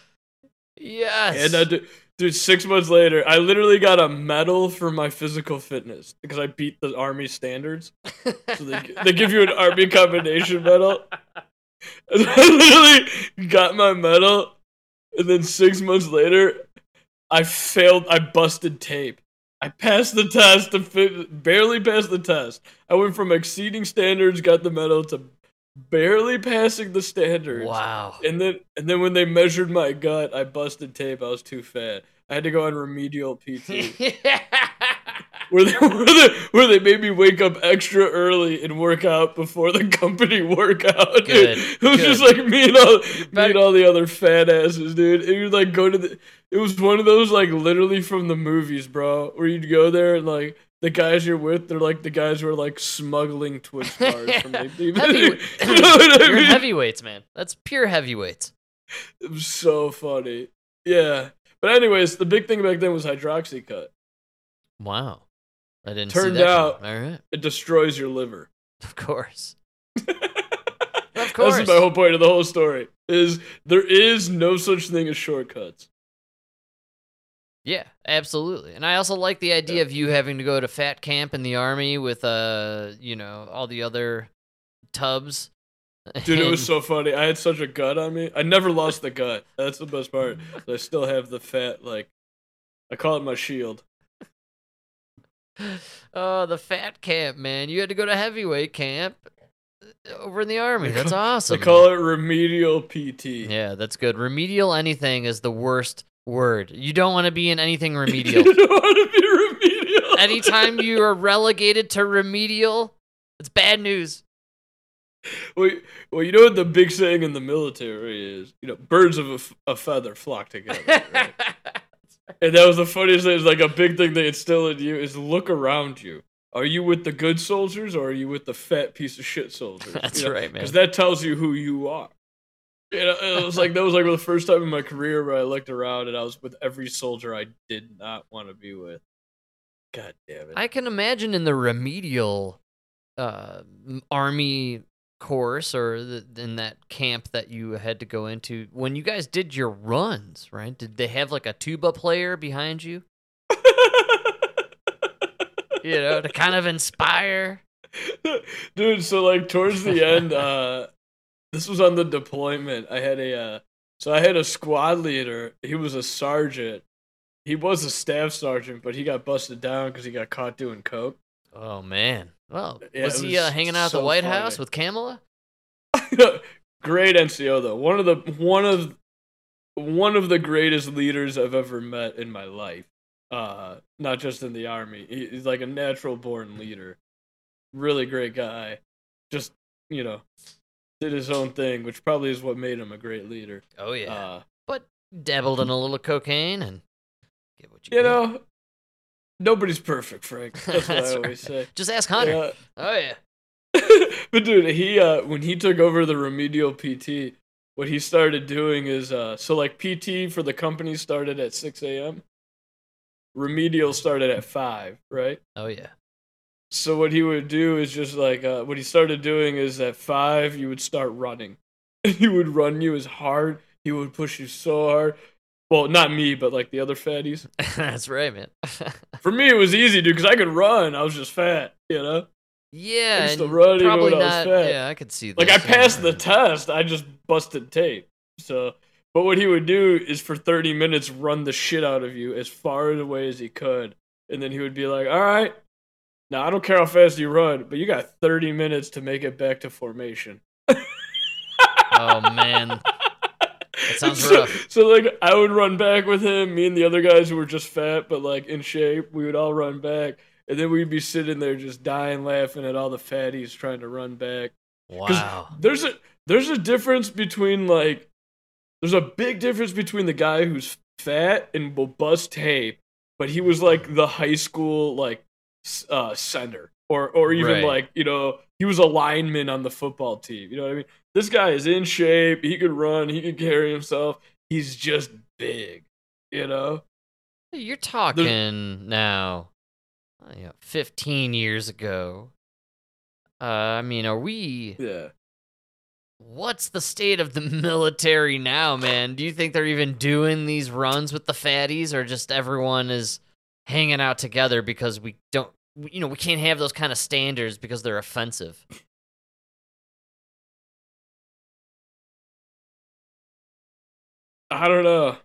A: yes.
B: And I d- dude, six months later, I literally got a medal for my physical fitness because I beat the army standards. So they, they give you an army combination medal. And I literally got my medal, and then six months later, I failed. I busted tape. I passed the test to fit, barely passed the test. I went from exceeding standards, got the medal, to barely passing the standards.
A: wow.
B: And then and then when they measured my gut, I busted tape. I was too fat. I had to go on remedial PT. where they where they, where they made me wake up extra early and work out before the company workout.
A: Good,
B: It was
A: good.
B: just like me and all me and all the other fat asses, dude. It would like go to the. It was one of those like literally from the movies, bro, where you'd go there and like. The guys you're with, they're like the guys who are like smuggling Twix bars from like the You know what I
A: You're
B: mean?
A: heavyweights, man. That's pure heavyweights.
B: It was so funny. Yeah. But anyways, the big thing back then was hydroxycut.
A: Wow. I didn't
B: Turned
A: see that
B: out-
A: coming. All right.
B: It destroys your liver.
A: Of course.
B: Of
A: course.
B: That's my whole point of the whole story. Is there is no such thing as shortcuts.
A: Yeah, absolutely. And I also like the idea of you having to go to fat camp in the army with uh, you know, all the other tubs.
B: Dude, it was so funny. I had such a gut on me. I never lost the gut. That's the best part. I still have the fat like I call it my shield.
A: Oh, the fat camp, man. You had to go to heavyweight camp uh, over in the army. That's awesome.
B: They call it remedial PT.
A: Yeah, that's good. Remedial anything is the worst word. You don't want to be in anything remedial.
B: you don't want to be remedial.
A: Anytime you are relegated to remedial, it's bad news.
B: Well, you- well, you know what the big saying in the military is? You know, birds of a, f- a feather flock together. Right? and that was the funniest thing. It's like a big thing they instill in you is look around you. Are you with the good soldiers or are you with the fat piece of shit soldiers?
A: That's right, man.
B: Because that tells you who you are. You know, it was like that was like the first time in my career where I looked around and I was with every soldier I did not want to be with. God damn it!
A: I can imagine in the remedial uh, army course or the, in that camp that you had to go into when you guys did your runs, right? Did they have like a tuba player behind you, you know, to kind of inspire?
B: dude so like towards the end uh this was on the deployment i had a uh so i had a squad leader he was a sergeant he was a staff sergeant but he got busted down because he got caught doing coke
A: Oh man. Well,
B: Yeah,
A: was
B: it
A: he uh, hanging out at the White
B: funny.
A: House with Kamala?
B: great nco though one of the one of one of the greatest leaders i've ever met in my life uh not just in the army he's like a natural born leader really great guy just you know did his own thing which probably is what made him a great leader
A: Oh yeah.
B: uh
A: but dabbled in a little cocaine and get what you,
B: you
A: get.
B: know nobody's perfect frank that's what
A: That's
B: i always
A: right.
B: say
A: Just ask Hunter. Oh yeah.
B: but dude, he uh when he took over the remedial PT, what he started doing is uh so like PT for the company started at six AM. Remedial started at five, right?
A: Oh yeah.
B: So what he would do is just like uh what he started doing is at five you would start running. he would run you as hard, he would push you so hard. Well, not me, but like the other fatties.
A: That's right, man.
B: For me, it was easy, dude, because I could run. I was just fat, you know.
A: yeah,
B: used to
A: and probably
B: when I was fat.
A: Yeah, I could see that.
B: Like I passed the test, I just busted tape. So, but what he would do is for 30 minutes run the shit out of you as far away as he could, and then he would be like, "All right, now I don't care how fast you run, but you got 30 minutes to make it back to formation."
A: Oh man, that sounds
B: so,
A: rough.
B: So like I would run back with him, me and the other guys who were just fat but like in shape, we would all run back. And then we'd be sitting there just dying laughing at all the fatties trying to run back.
A: Wow.
B: There's a there's a difference between like there's a big difference between the guy who's fat and will bust tape, but he was like the high school like uh center or or even
A: Right.
B: like, you know, he was a lineman on the football team. You know what I mean? This guy is in shape, he could run, he could carry himself. He's just big, you know?
A: You're talking now, uh, you know, 15 years ago. Uh, I mean, are we?
B: Yeah.
A: What's the state of the military now, man? Do you think they're even doing these runs with the fatties, or just everyone is hanging out together because we don't, you know, we can't have those kind of standards because they're offensive?
B: I don't know.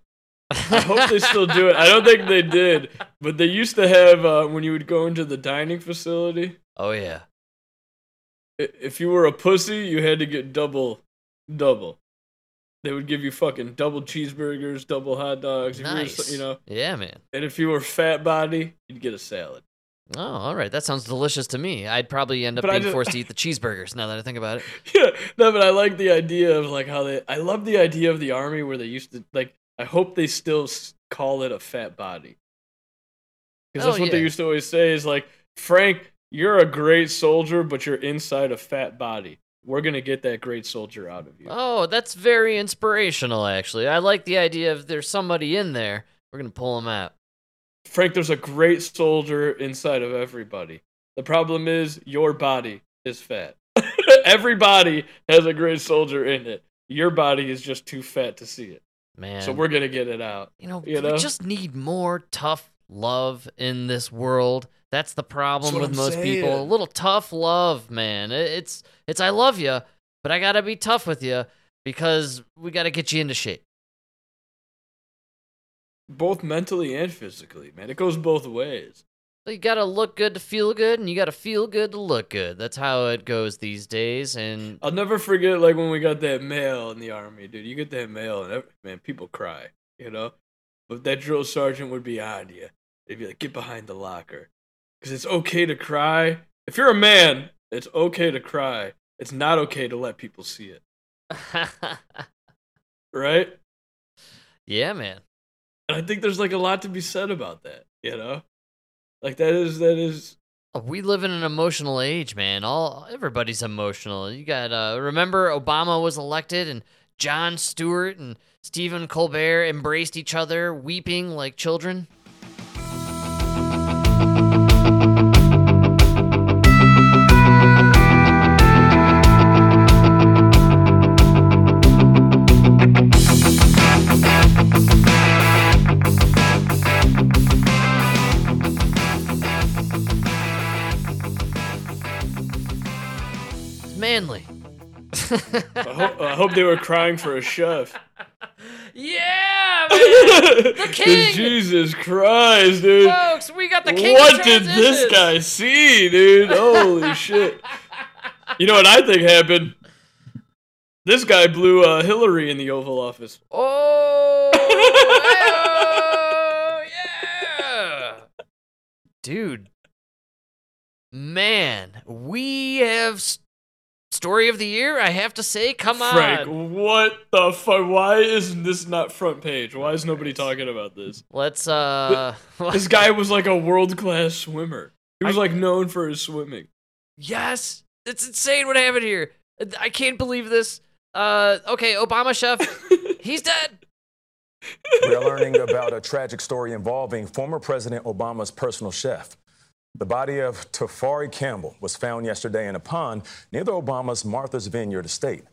B: I hope they still do it. I don't think they did, but they used to have uh, when you would go into the dining facility.
A: Oh yeah.
B: If you were a pussy, you had to get double, double. They would give you fucking double cheeseburgers, double hot dogs. If you were
A: Nice.
B: you know,
A: Yeah, man.
B: and if you were fat body, you'd get a salad.
A: Oh, all right. That sounds delicious to me. I'd probably end up
B: But
A: being
B: just-
A: forced to eat the cheeseburgers now that I think about it.
B: Yeah, no, but I like the idea of like how they. I love the idea of the army where they used to like. I hope they still call it a fat body. Because
A: Oh,
B: that's what they used to always say is like, Frank, you're a great soldier, but you're inside a fat body. We're gonna get that great soldier out of you.
A: Oh, that's very inspirational, actually. I like the idea of there's somebody in there. We're gonna pull him out.
B: Frank, there's a great soldier inside of everybody. The problem is your body is fat. everybody has a great soldier in it. Your body is just too fat to see it.
A: Man,
B: So we're gonna get it out.
A: you know,
B: you
A: we just need more tough love in this world. That's the problem
B: That's
A: with
B: I'm
A: most people. A little tough love, man. It's it's I love you, but I gotta be tough with you because we gotta get you into shape.
B: Both mentally and physically, man. It goes both ways.
A: So you gotta look good to feel good, and you gotta feel good to look good. That's how it goes these days. And
B: I'll never forget like when we got that mail in the army, dude. You get that mail and ev- man, people cry, you know. But that drill sergeant would be on you. They'd be like, "Get behind the locker," because it's okay to cry. If you're a man, it's okay to cry. it's not okay to let people see it, right?
A: yeah, man.
B: And I think there's like a lot to be said about that, you know? Like that is that is
A: Oh, We live in an emotional age, man. All everybody's emotional. You got uh remember Obama was elected and Jon Stewart and Stephen Colbert embraced each other weeping like children?
B: I hope, I hope they were crying for a chef.
A: yeah, man. The king!
B: Jesus Christ, dude.
A: Folks, we got the king.
B: What did this guy see, dude? Holy shit. You know what I think happened? This guy blew uh, Hillary in the Oval Office.
A: Oh, oh, yeah. Dude. Man, we have story of the year, I have to say. Come on.
B: Frank, what the fuck? Why isn't this not front page? Why is nobody talking about this?
A: Let's uh
B: This guy was like a world class swimmer. He was like known for his swimming.
A: Yes. It's insane what happened here. I can't believe this. Uh okay, Obama chef, he's dead.
E: We are learning about a tragic story involving former President Obama's personal chef. The body of Tafari Campbell was found yesterday in a pond near the Obama's Martha's Vineyard estate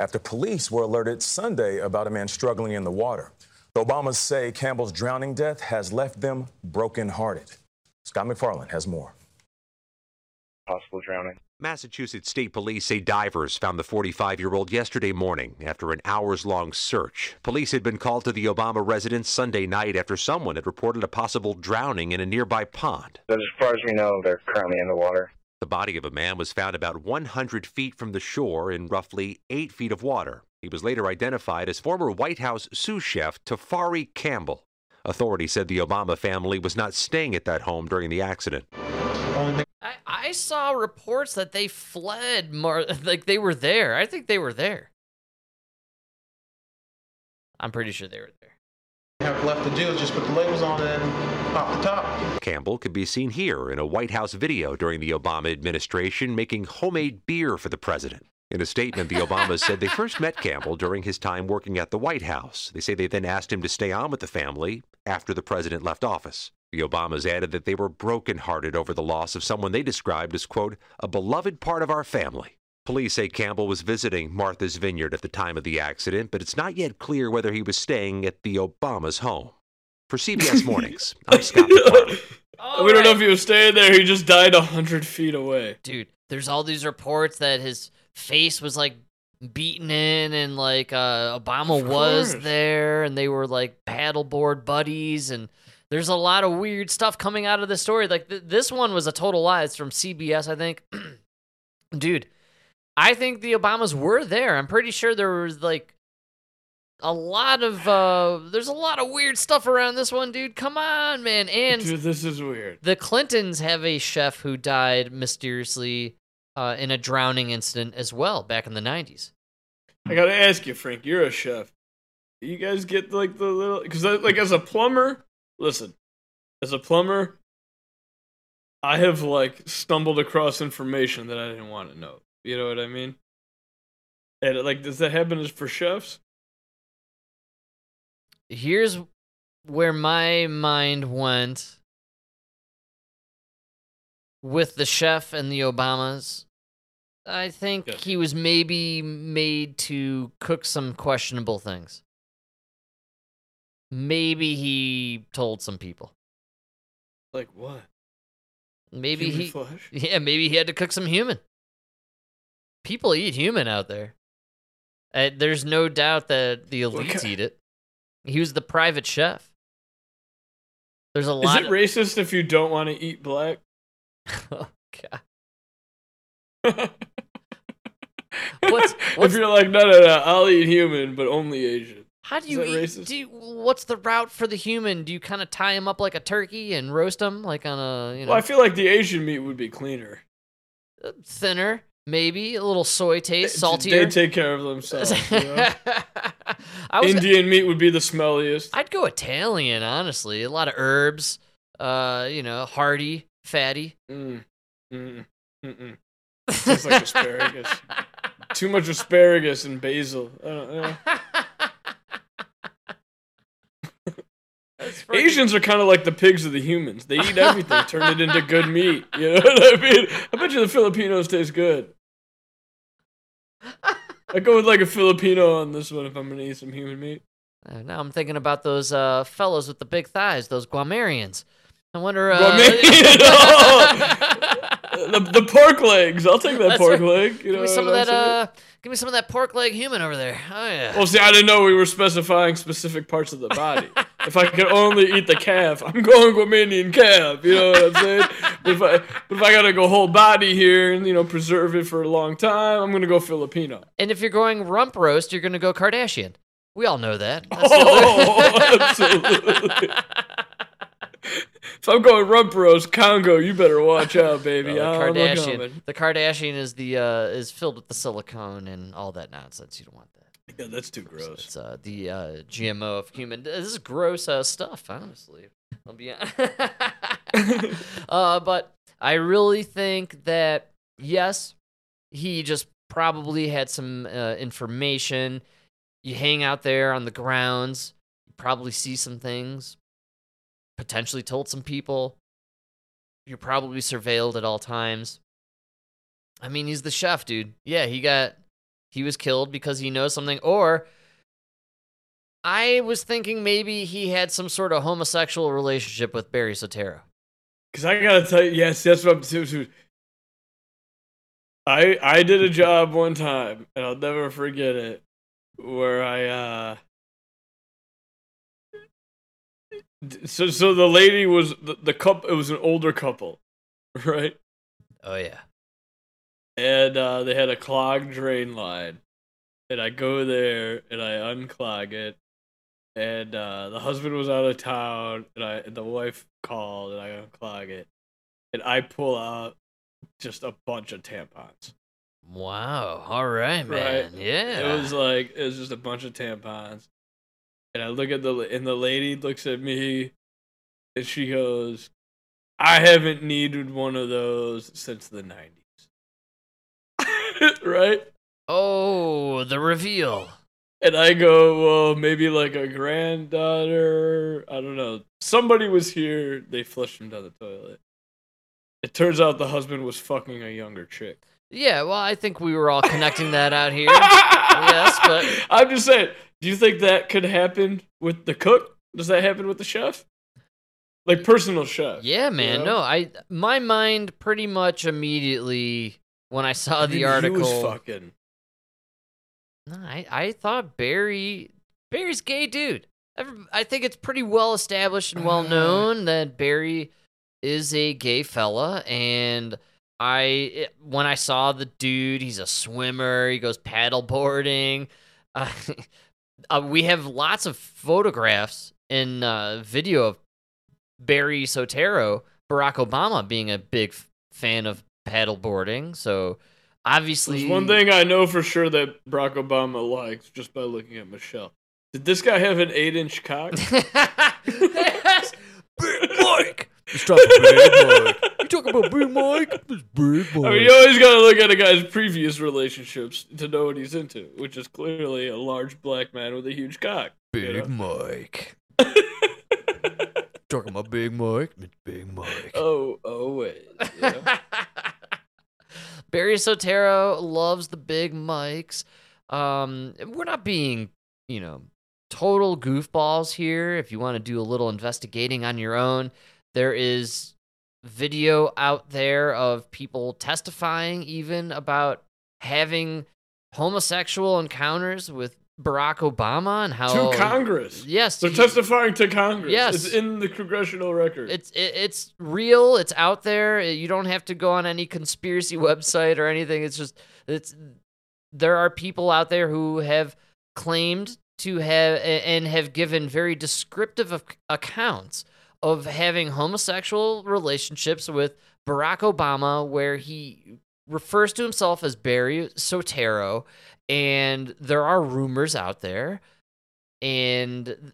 E: after police were alerted Sunday about a man struggling in the water. The Obamas say Campbell's drowning death has left them brokenhearted. Scott MacFarlane has more.
G: possible drowning.
H: Massachusetts State Police say divers found the 45 year old yesterday morning after an hours long search. Police had been called to the Obama residence Sunday night after someone had reported a possible drowning in a nearby pond.
G: As far as we know, they're currently in the water.
H: The body of a man was found about 100 feet from the shore in roughly 8 feet of water. He was later identified as former White House sous chef Tafari Campbell. Authorities said the Obama family was not staying at that home during the accident.
A: I, I saw reports that they fled Mar- like they were there. I think they were there. I'm pretty sure they were there.
I: have left to do is just put the labels on and pop the top.
H: Campbell could be seen here in a White House video during the Obama administration making homemade beer for the president. In a statement, the Obamas said they first met Campbell during his time working at the White House. They say they then asked him to stay on with the family after the president left office. The Obamas added that they were brokenhearted over the loss of someone they described as, quote, a beloved part of our family. Police say Campbell was visiting Martha's Vineyard at the time of the accident, but it's not yet clear whether he was staying at the Obamas' home. For CBS Mornings, I'm Scott MacFarlane.
B: we don't know if he was staying there. He just died a hundred feet away.
A: dude there's all these reports that his face was like beaten in and like uh obama was there and they were like paddleboard buddies and there's a lot of weird stuff coming out of this story like th- this one was a total lie it's from cbs i think dude i think the obamas were there i'm pretty sure there was like a lot of uh there's a lot of weird stuff around this one dude come on man and
B: Dude, this is weird.
A: the Clintons have a chef who died mysteriously uh, in a drowning incident as well back in the 90s.
B: I gotta ask you, Frank. You're a chef. You guys get like the little because like as a plumber, listen, as a plumber, I have like stumbled across information that I didn't want to know. You know what I mean? And like, does that happen for chefs?
A: Here's where my mind went with the chef and the Obamas. I think
B: Yes.
A: he was maybe made to cook some questionable things. Maybe he told some people.
B: Like what?
A: Maybe
B: Human
A: he
B: flesh?
A: Yeah, maybe he had to cook some human. People eat human out there. Uh, there's no doubt that the elites eat it. He was the private chef. There's a lot.
B: Is it racist if you don't want to eat black?
A: oh god. What's-
B: if you're like, no, no, no, I'll eat human, but only Asian.
A: How do you eat?
B: racist?
A: Do you, what's the route for the human? Do you kind of tie him up like a turkey and roast him like on a you know
B: Well, I feel like the Asian meat would be cleaner.
A: thinner? maybe a little soy taste,
B: They
A: saltier.
B: They take care of themselves. You know?
A: Was,
B: Indian meat would be the smelliest.
A: I'd go Italian, honestly. A lot of herbs, uh, you know, hearty, fatty.
B: Mm. Mm. Mm-mm. Tastes like asparagus. Too much asparagus and basil. I don't know.
A: That's fucking-
B: Asians are kind of like the pigs of the humans. They eat everything, turn it into good meat. You know what I mean? I bet you the Filipinos taste good. I go with like a Filipino on this one if I'm gonna eat some human meat.
A: Uh, now I'm thinking about those uh, fellows with the big thighs, those Guamanians. I wonder. Uh,
B: the, the pork legs. I'll take that
A: That's
B: pork
A: right.
B: leg. You
A: give
B: know
A: me some of that. Uh, give me some of that pork leg human over there. Oh yeah.
B: Well, see, I didn't know we were specifying specific parts of the body. if I could only eat the calf, I'm going Guamanian calf. You know what I'm saying? but, if I, but if I gotta go whole body here and you know preserve it for a long time, I'm gonna go Filipino.
A: and if you're going rump roast, you're gonna go Kardashian. We all know that. That's
B: Oh, absolutely. If I'm going rump roast Congo, you better watch out, baby.
A: Well, the
B: I'm
A: Kardashian. The Kardashian is the uh, is filled with the silicone and all that nonsense. You don't want that.
B: Yeah, that's too gross.
A: It's uh, the uh, GMO of human. This is gross uh, stuff, honestly. I'll be uh, but I really think that yes, he just probably had some uh, information. You hang out there on the grounds, you probably see some things. Potentially told some people. You're probably surveilled at all times. I mean, he's the chef, dude. Yeah, he got he was killed because he knows something or I was thinking maybe he had some sort of homosexual relationship with Barry Soetoro.
B: Cause I gotta tell you, yes, that's what I'm too. I I did a job one time, and I'll never forget it, where I uh. So so the lady was the, the couple. It was an older couple, right?
A: Oh yeah.
B: And uh, they had a clogged drain line, and I go there and I unclog it, and uh, the husband was out of town, and I and the wife called, and I unclog it, and I pull out just a bunch of tampons.
A: Wow. All right, man.
B: Right.
A: Yeah.
B: It was like it was just a bunch of tampons, and I look at the and the lady looks at me, and she goes, "I haven't needed one of those since the '90s." right?
A: Oh, the reveal.
B: And I go, well, maybe like a granddaughter. I don't know. Somebody was here. They flushed him down the toilet. It turns out the husband was fucking a younger chick.
A: Yeah, well, I think we were all connecting that out here. yes, but
B: I'm just saying. Do you think that could happen with the cook? Does that happen with the chef? Like personal chef?
A: yeah, man.
B: know?
A: No, I my mind pretty much immediately when I saw the article.
B: Fucking.
A: No, I, I thought Barry Barry's gay dude. I think it's pretty well established and well
B: Uh.
A: known that Barry is a gay fella and I it- when I saw the dude, he's a swimmer, he goes paddleboarding. Uh, uh, we have lots of photographs and uh, video of Barry Soetoro, Barack Obama being a big f- fan of paddleboarding. So obviously
B: There's one thing I know for sure that Barack Obama likes just by looking at Michelle. Did this guy have an eight-inch cock?
A: yes, Big Mike. He's talking Big Mike. You talking about Big Mike? This Big Mike.
B: I mean, you always got to look at a guy's previous relationships to know what he's into, which is clearly a large black man with a huge cock. you
A: Big
B: know?
A: Mike. talking about Big Mike? It's Big Mike.
B: Oh, oh wait. you know?
A: Barry Soetoro loves the big Mikes. Um, we're not being, you know, total goofballs here. If you want to do a little investigating on your own, there is video out there of people testifying even about having homosexual encounters with Barack Obama and how
B: to Congress.
A: Yes,
B: They're
A: he-
B: testifying to Congress.
A: Yes.
B: It's in the congressional record.
A: It's it, it's real. It's out there. You don't have to go on any conspiracy website or anything. It's just it's there are people out there who have claimed to have and have given very descriptive ac- accounts of having homosexual relationships with Barack Obama where he refers to himself as Barry Soetoro, and there are rumors out there, and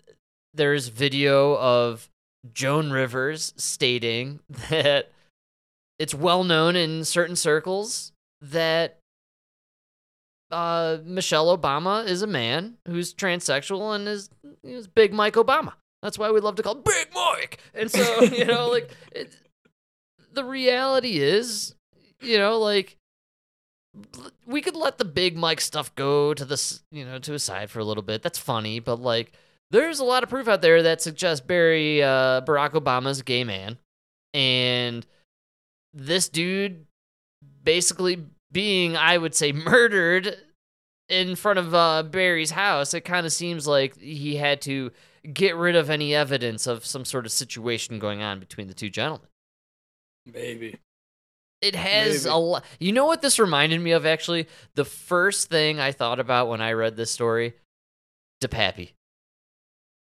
A: there's video of Joan Rivers stating that it's well known in certain circles that uh, Michelle Obama is a man who's transsexual and is, is Big Mike Obama. That's why we love to call Big Mike. And so, you know, like it, the reality is, you know, like we could let the Big Mike stuff go to the, you know, to a side for a little bit. That's funny, but like there's a lot of proof out there that suggests Barry uh, Barack Obama's gay man, and this dude basically being, I would say, murdered in front of uh, Barry's house. It kind of seems like he had to get rid of any evidence of some sort of situation going on between the two gentlemen.
B: Maybe.
A: It has
B: Maybe.
A: a lot. You know what this reminded me of? Actually, the first thing I thought about when I read this story, DePappy.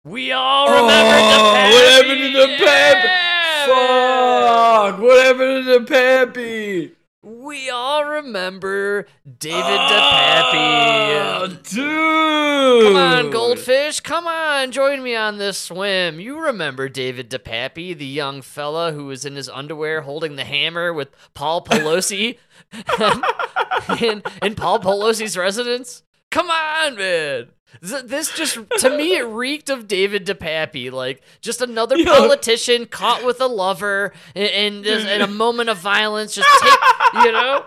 A: We all remember
B: Oh,
A: DePappy.
B: what happened to the Pappy?
A: Yeah.
B: Fuck! What happened to the Pappy?
A: We all remember David ah,
B: Oh,
A: DePappy.
B: dude!
A: Come on, goldfish. Come on, join me on this swim. You remember David DePappy, the young fella who was in his underwear holding the hammer with Paul Pelosi in, in Paul Pelosi's residence? Come on, man. Th- This just, to me, it reeked of David DePappy. Like, just another
B: Yeah.
A: politician caught with a lover in, in, this- in a moment of violence. Just take, you know?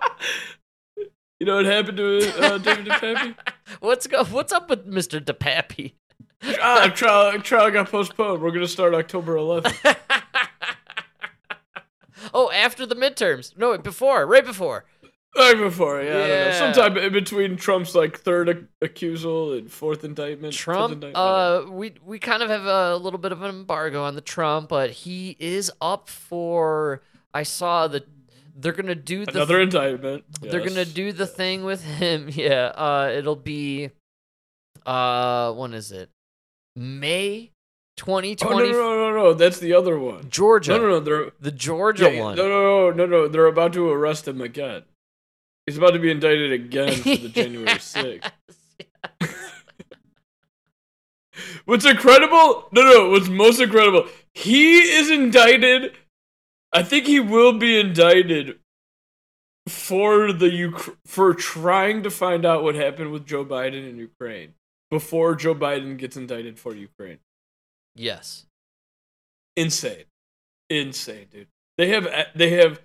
B: You know what happened to uh, David DePappy?
A: What's, go, what's up with Mr. DePappy?
B: ah, trial, trial got postponed. We're gonna start October 11th.
A: oh, after the midterms. No, before, right before.
B: Right before, yeah, I don't know. Sometime in between Trump's like third ac- accusal and fourth indictment.
A: Trump,
B: indictment.
A: uh, we we kind of have a little bit of an embargo on the Trump, but he is up for. I saw that they're gonna do the
B: another indictment.
A: they're gonna do the thing with him. Yeah, uh, it'll be, uh, when is it? May, twenty
B: Oh no, no, no, no! That's the other one.
A: Georgia.
B: No, no, no! They're
A: The Georgia one.
B: No, no, no, no, no! They're about to arrest him again. He's about to be indicted again for the January 6th. What's incredible? No, no. What's most incredible? He is indicted. I think he will be indicted for the Uk- for trying to find out what happened with Joe Biden in Ukraine before Joe Biden gets indicted for Ukraine.
A: Yes.
B: Insane, insane, dude. They have they have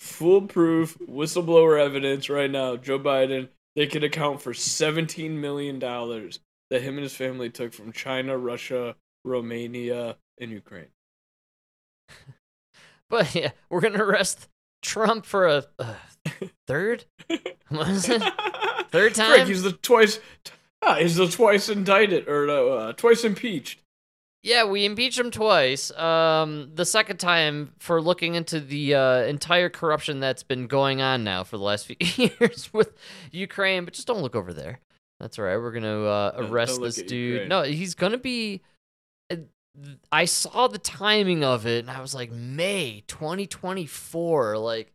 B: foolproof whistleblower evidence right now. Joe Biden. They could account for seventeen million dollars that him and his family took from China, Russia, Romania, and Ukraine.
A: But yeah, we're gonna arrest Trump for a, a third. What is it? Third
B: Frick,
A: time?
B: he's the twice. Ah, he's the twice indicted or uh, twice impeached.
A: Yeah, we impeached him twice. Um, the second time for looking into the uh, entire corruption that's been going on now for the last few years with Ukraine. But just don't look over there. That's all right. We're gonna uh, arrest
B: don't
A: this dude.
B: Ukraine.
A: No, he's gonna be. uh, I saw the timing of it, and I was like, May 2024. Like,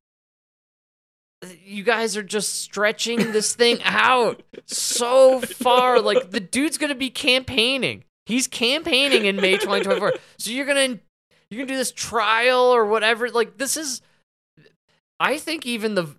A: you guys are just stretching this thing out so far. Like, the dude's gonna be campaigning. He's campaigning in May 2024. so you're gonna you're gonna do this trial or whatever. Like, this is. I think even the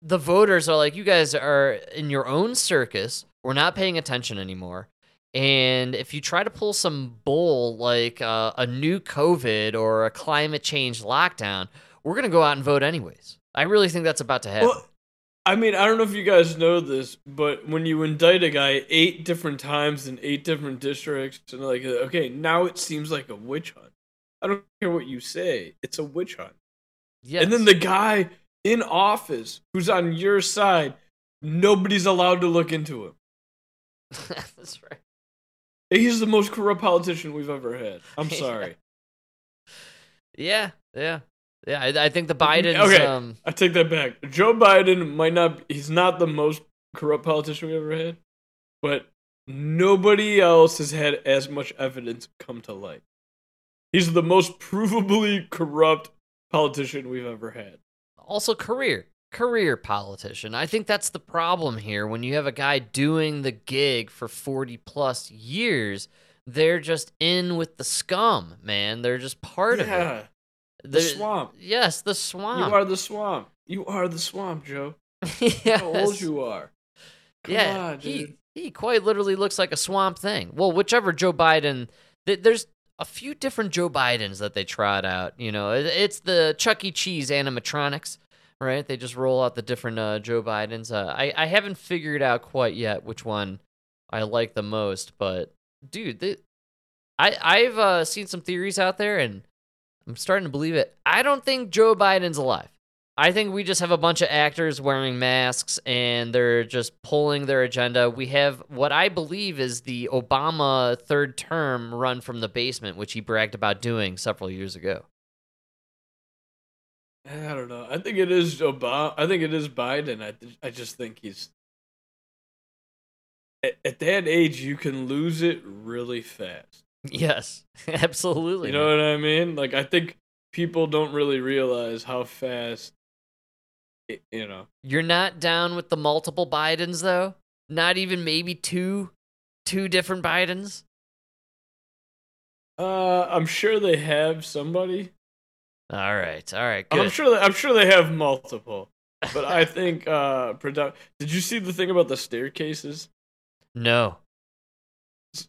A: the voters are like, you guys are in your own circus. We're not paying attention anymore. And if you try to pull some bull like uh, a new COVID or a climate change lockdown, we're gonna go out and vote anyways. I really think that's about to happen.
B: Well, I mean, I don't know if you guys know this, but when you indict a guy eight different times in eight different districts, and like, okay, now it seems like a witch hunt. I don't care what you say; it's a witch hunt.
A: yes.
B: And then the guy in office who's on your side, nobody's allowed to look into him.
A: that's right.
B: He's the most corrupt politician we've ever had. I'm sorry.
A: Yeah, yeah, yeah. I, I think the Biden.
B: Okay.
A: Um,
B: I take that back. Joe Biden might not. He's not the most corrupt politician we ever had, but nobody else has had as much evidence come to light. He's the most provably corrupt politician we've ever had.
A: also career career politician. I think that's the problem here. When you have a guy doing the gig for 40 plus years, they're just in with the scum, man. They're just part of it.
B: The swamp.
A: Yes, the swamp.
B: You are the swamp. You are the swamp, Joe.
A: yes.
B: How old you are. Come
A: yeah,
B: on,
A: he he quite literally looks like a swamp thing. Well, whichever Joe Biden, th- there's a few different Joe Bidens that they trot out. You know, It- it's the Chuck E. Cheese animatronics, right? They just roll out the different uh, Joe Bidens. Uh, I I haven't figured out quite yet which one I like the most, but dude, they, I I've uh, seen some theories out there, and I'm starting to believe it. I don't think Joe Biden's alive. I think we just have a bunch of actors wearing masks and they're just pulling their agenda. We have what I believe is the Obama third term run from the basement, which he bragged about doing several years ago.
B: I don't know. I think it is Obama. I think it is Biden. I I just think he's at, at that age you can lose it really fast.
A: Yes, absolutely.
B: You know what I mean? Like I think people don't really realize how fast. It, you know.
A: You're not down with the multiple Bidens though? Not even maybe two two different Bidens?
B: Uh, I'm sure they have somebody.
A: All right. All right.
B: I'm sure. They, I'm sure they have multiple. But I think uh, produ- Did you see the thing about the staircases?
A: No.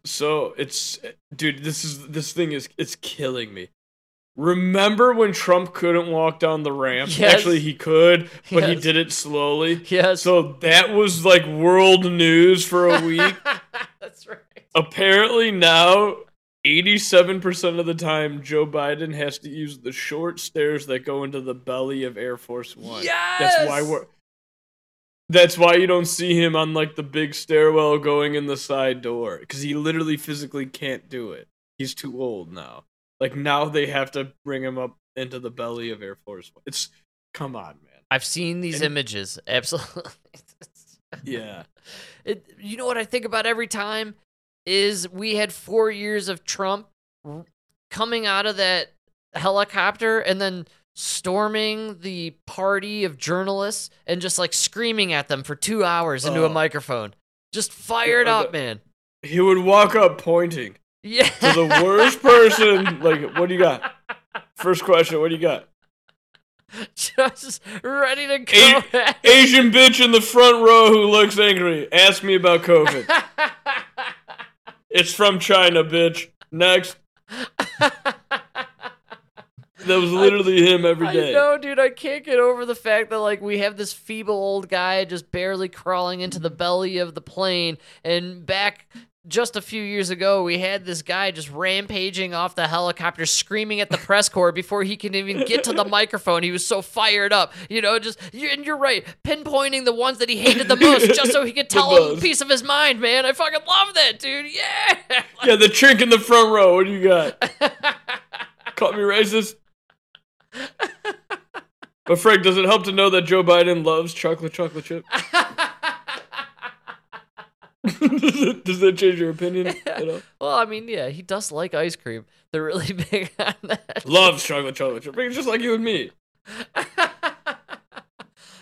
B: So it's dude, this is this thing is it's killing me. Remember when Trump couldn't walk down the ramp?
A: Yes.
B: Actually, he could, but he did it slowly.
A: Yes.
B: So that was like world news for a week.
A: That's right.
B: Apparently now, 87% of the time, Joe Biden has to use the short stairs that go into the belly of Air Force One. Yes. That's why we're. That's why you don't see him on like the big stairwell going in the side door because he literally physically can't do it. He's too old now. Like now they have to bring him up into the belly of Air Force One. It's come on, man.
A: I've seen these
B: And-
A: images. Absolutely.
B: Yeah.
A: It, you know what I think about every time is we had four years of Trump coming out of that helicopter and then storming the party of journalists and just like screaming at them for two hours into a
B: Oh.
A: microphone. Just fired up, man.
B: He would walk up pointing
A: Yeah.
B: to the worst person. Like, what do you got? First question. What do you got?
A: just ready to go.
B: A- Asian bitch in the front row who looks angry. Ask me about COVID. It's from China, bitch. Next. That was literally him every day.
A: I know, dude. I can't get over the fact that like we have this feeble old guy just barely crawling into the belly of the plane, and back just a few years ago, we had this guy just rampaging off the helicopter, screaming at the press corps before he can even get to the microphone. He was so fired up, you know. Just and you're right, pinpointing the ones that he hated the most, just so he could tell a piece of his mind. Man, I fucking love that, dude. Yeah.
B: Yeah, the chink in the front row. What do you got? Call me racist? But Frank, does it help to know that Joe Biden loves chocolate chocolate chip? does, it, does that change your opinion at all?
A: well, I mean, yeah, he does like ice cream. They're really big on that.
B: Loves chocolate chocolate chip. Just like you and me.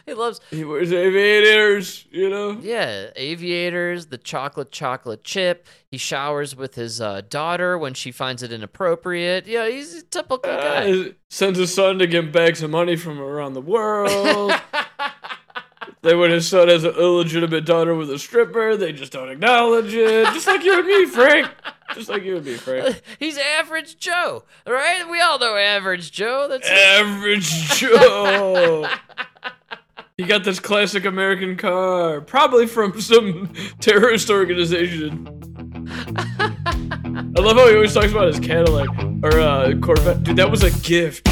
A: he loves
B: He wears aviators, you know?
A: yeah aviators the chocolate chocolate chip he showers with his uh, daughter when she finds it inappropriate yeah he's a typical guy
B: Uh, sends his son to get bags of money from around the world. then when his son has an illegitimate daughter with a stripper, they just don't acknowledge it. Just like you and me, Frank. Just like you and me, Frank.
A: he's average joe right we all know average joe that's
B: Average Joe. He got this classic American car, probably from some terrorist organization. I love how he always talks about his Cadillac or uh, Corvette. Dude, that was a gift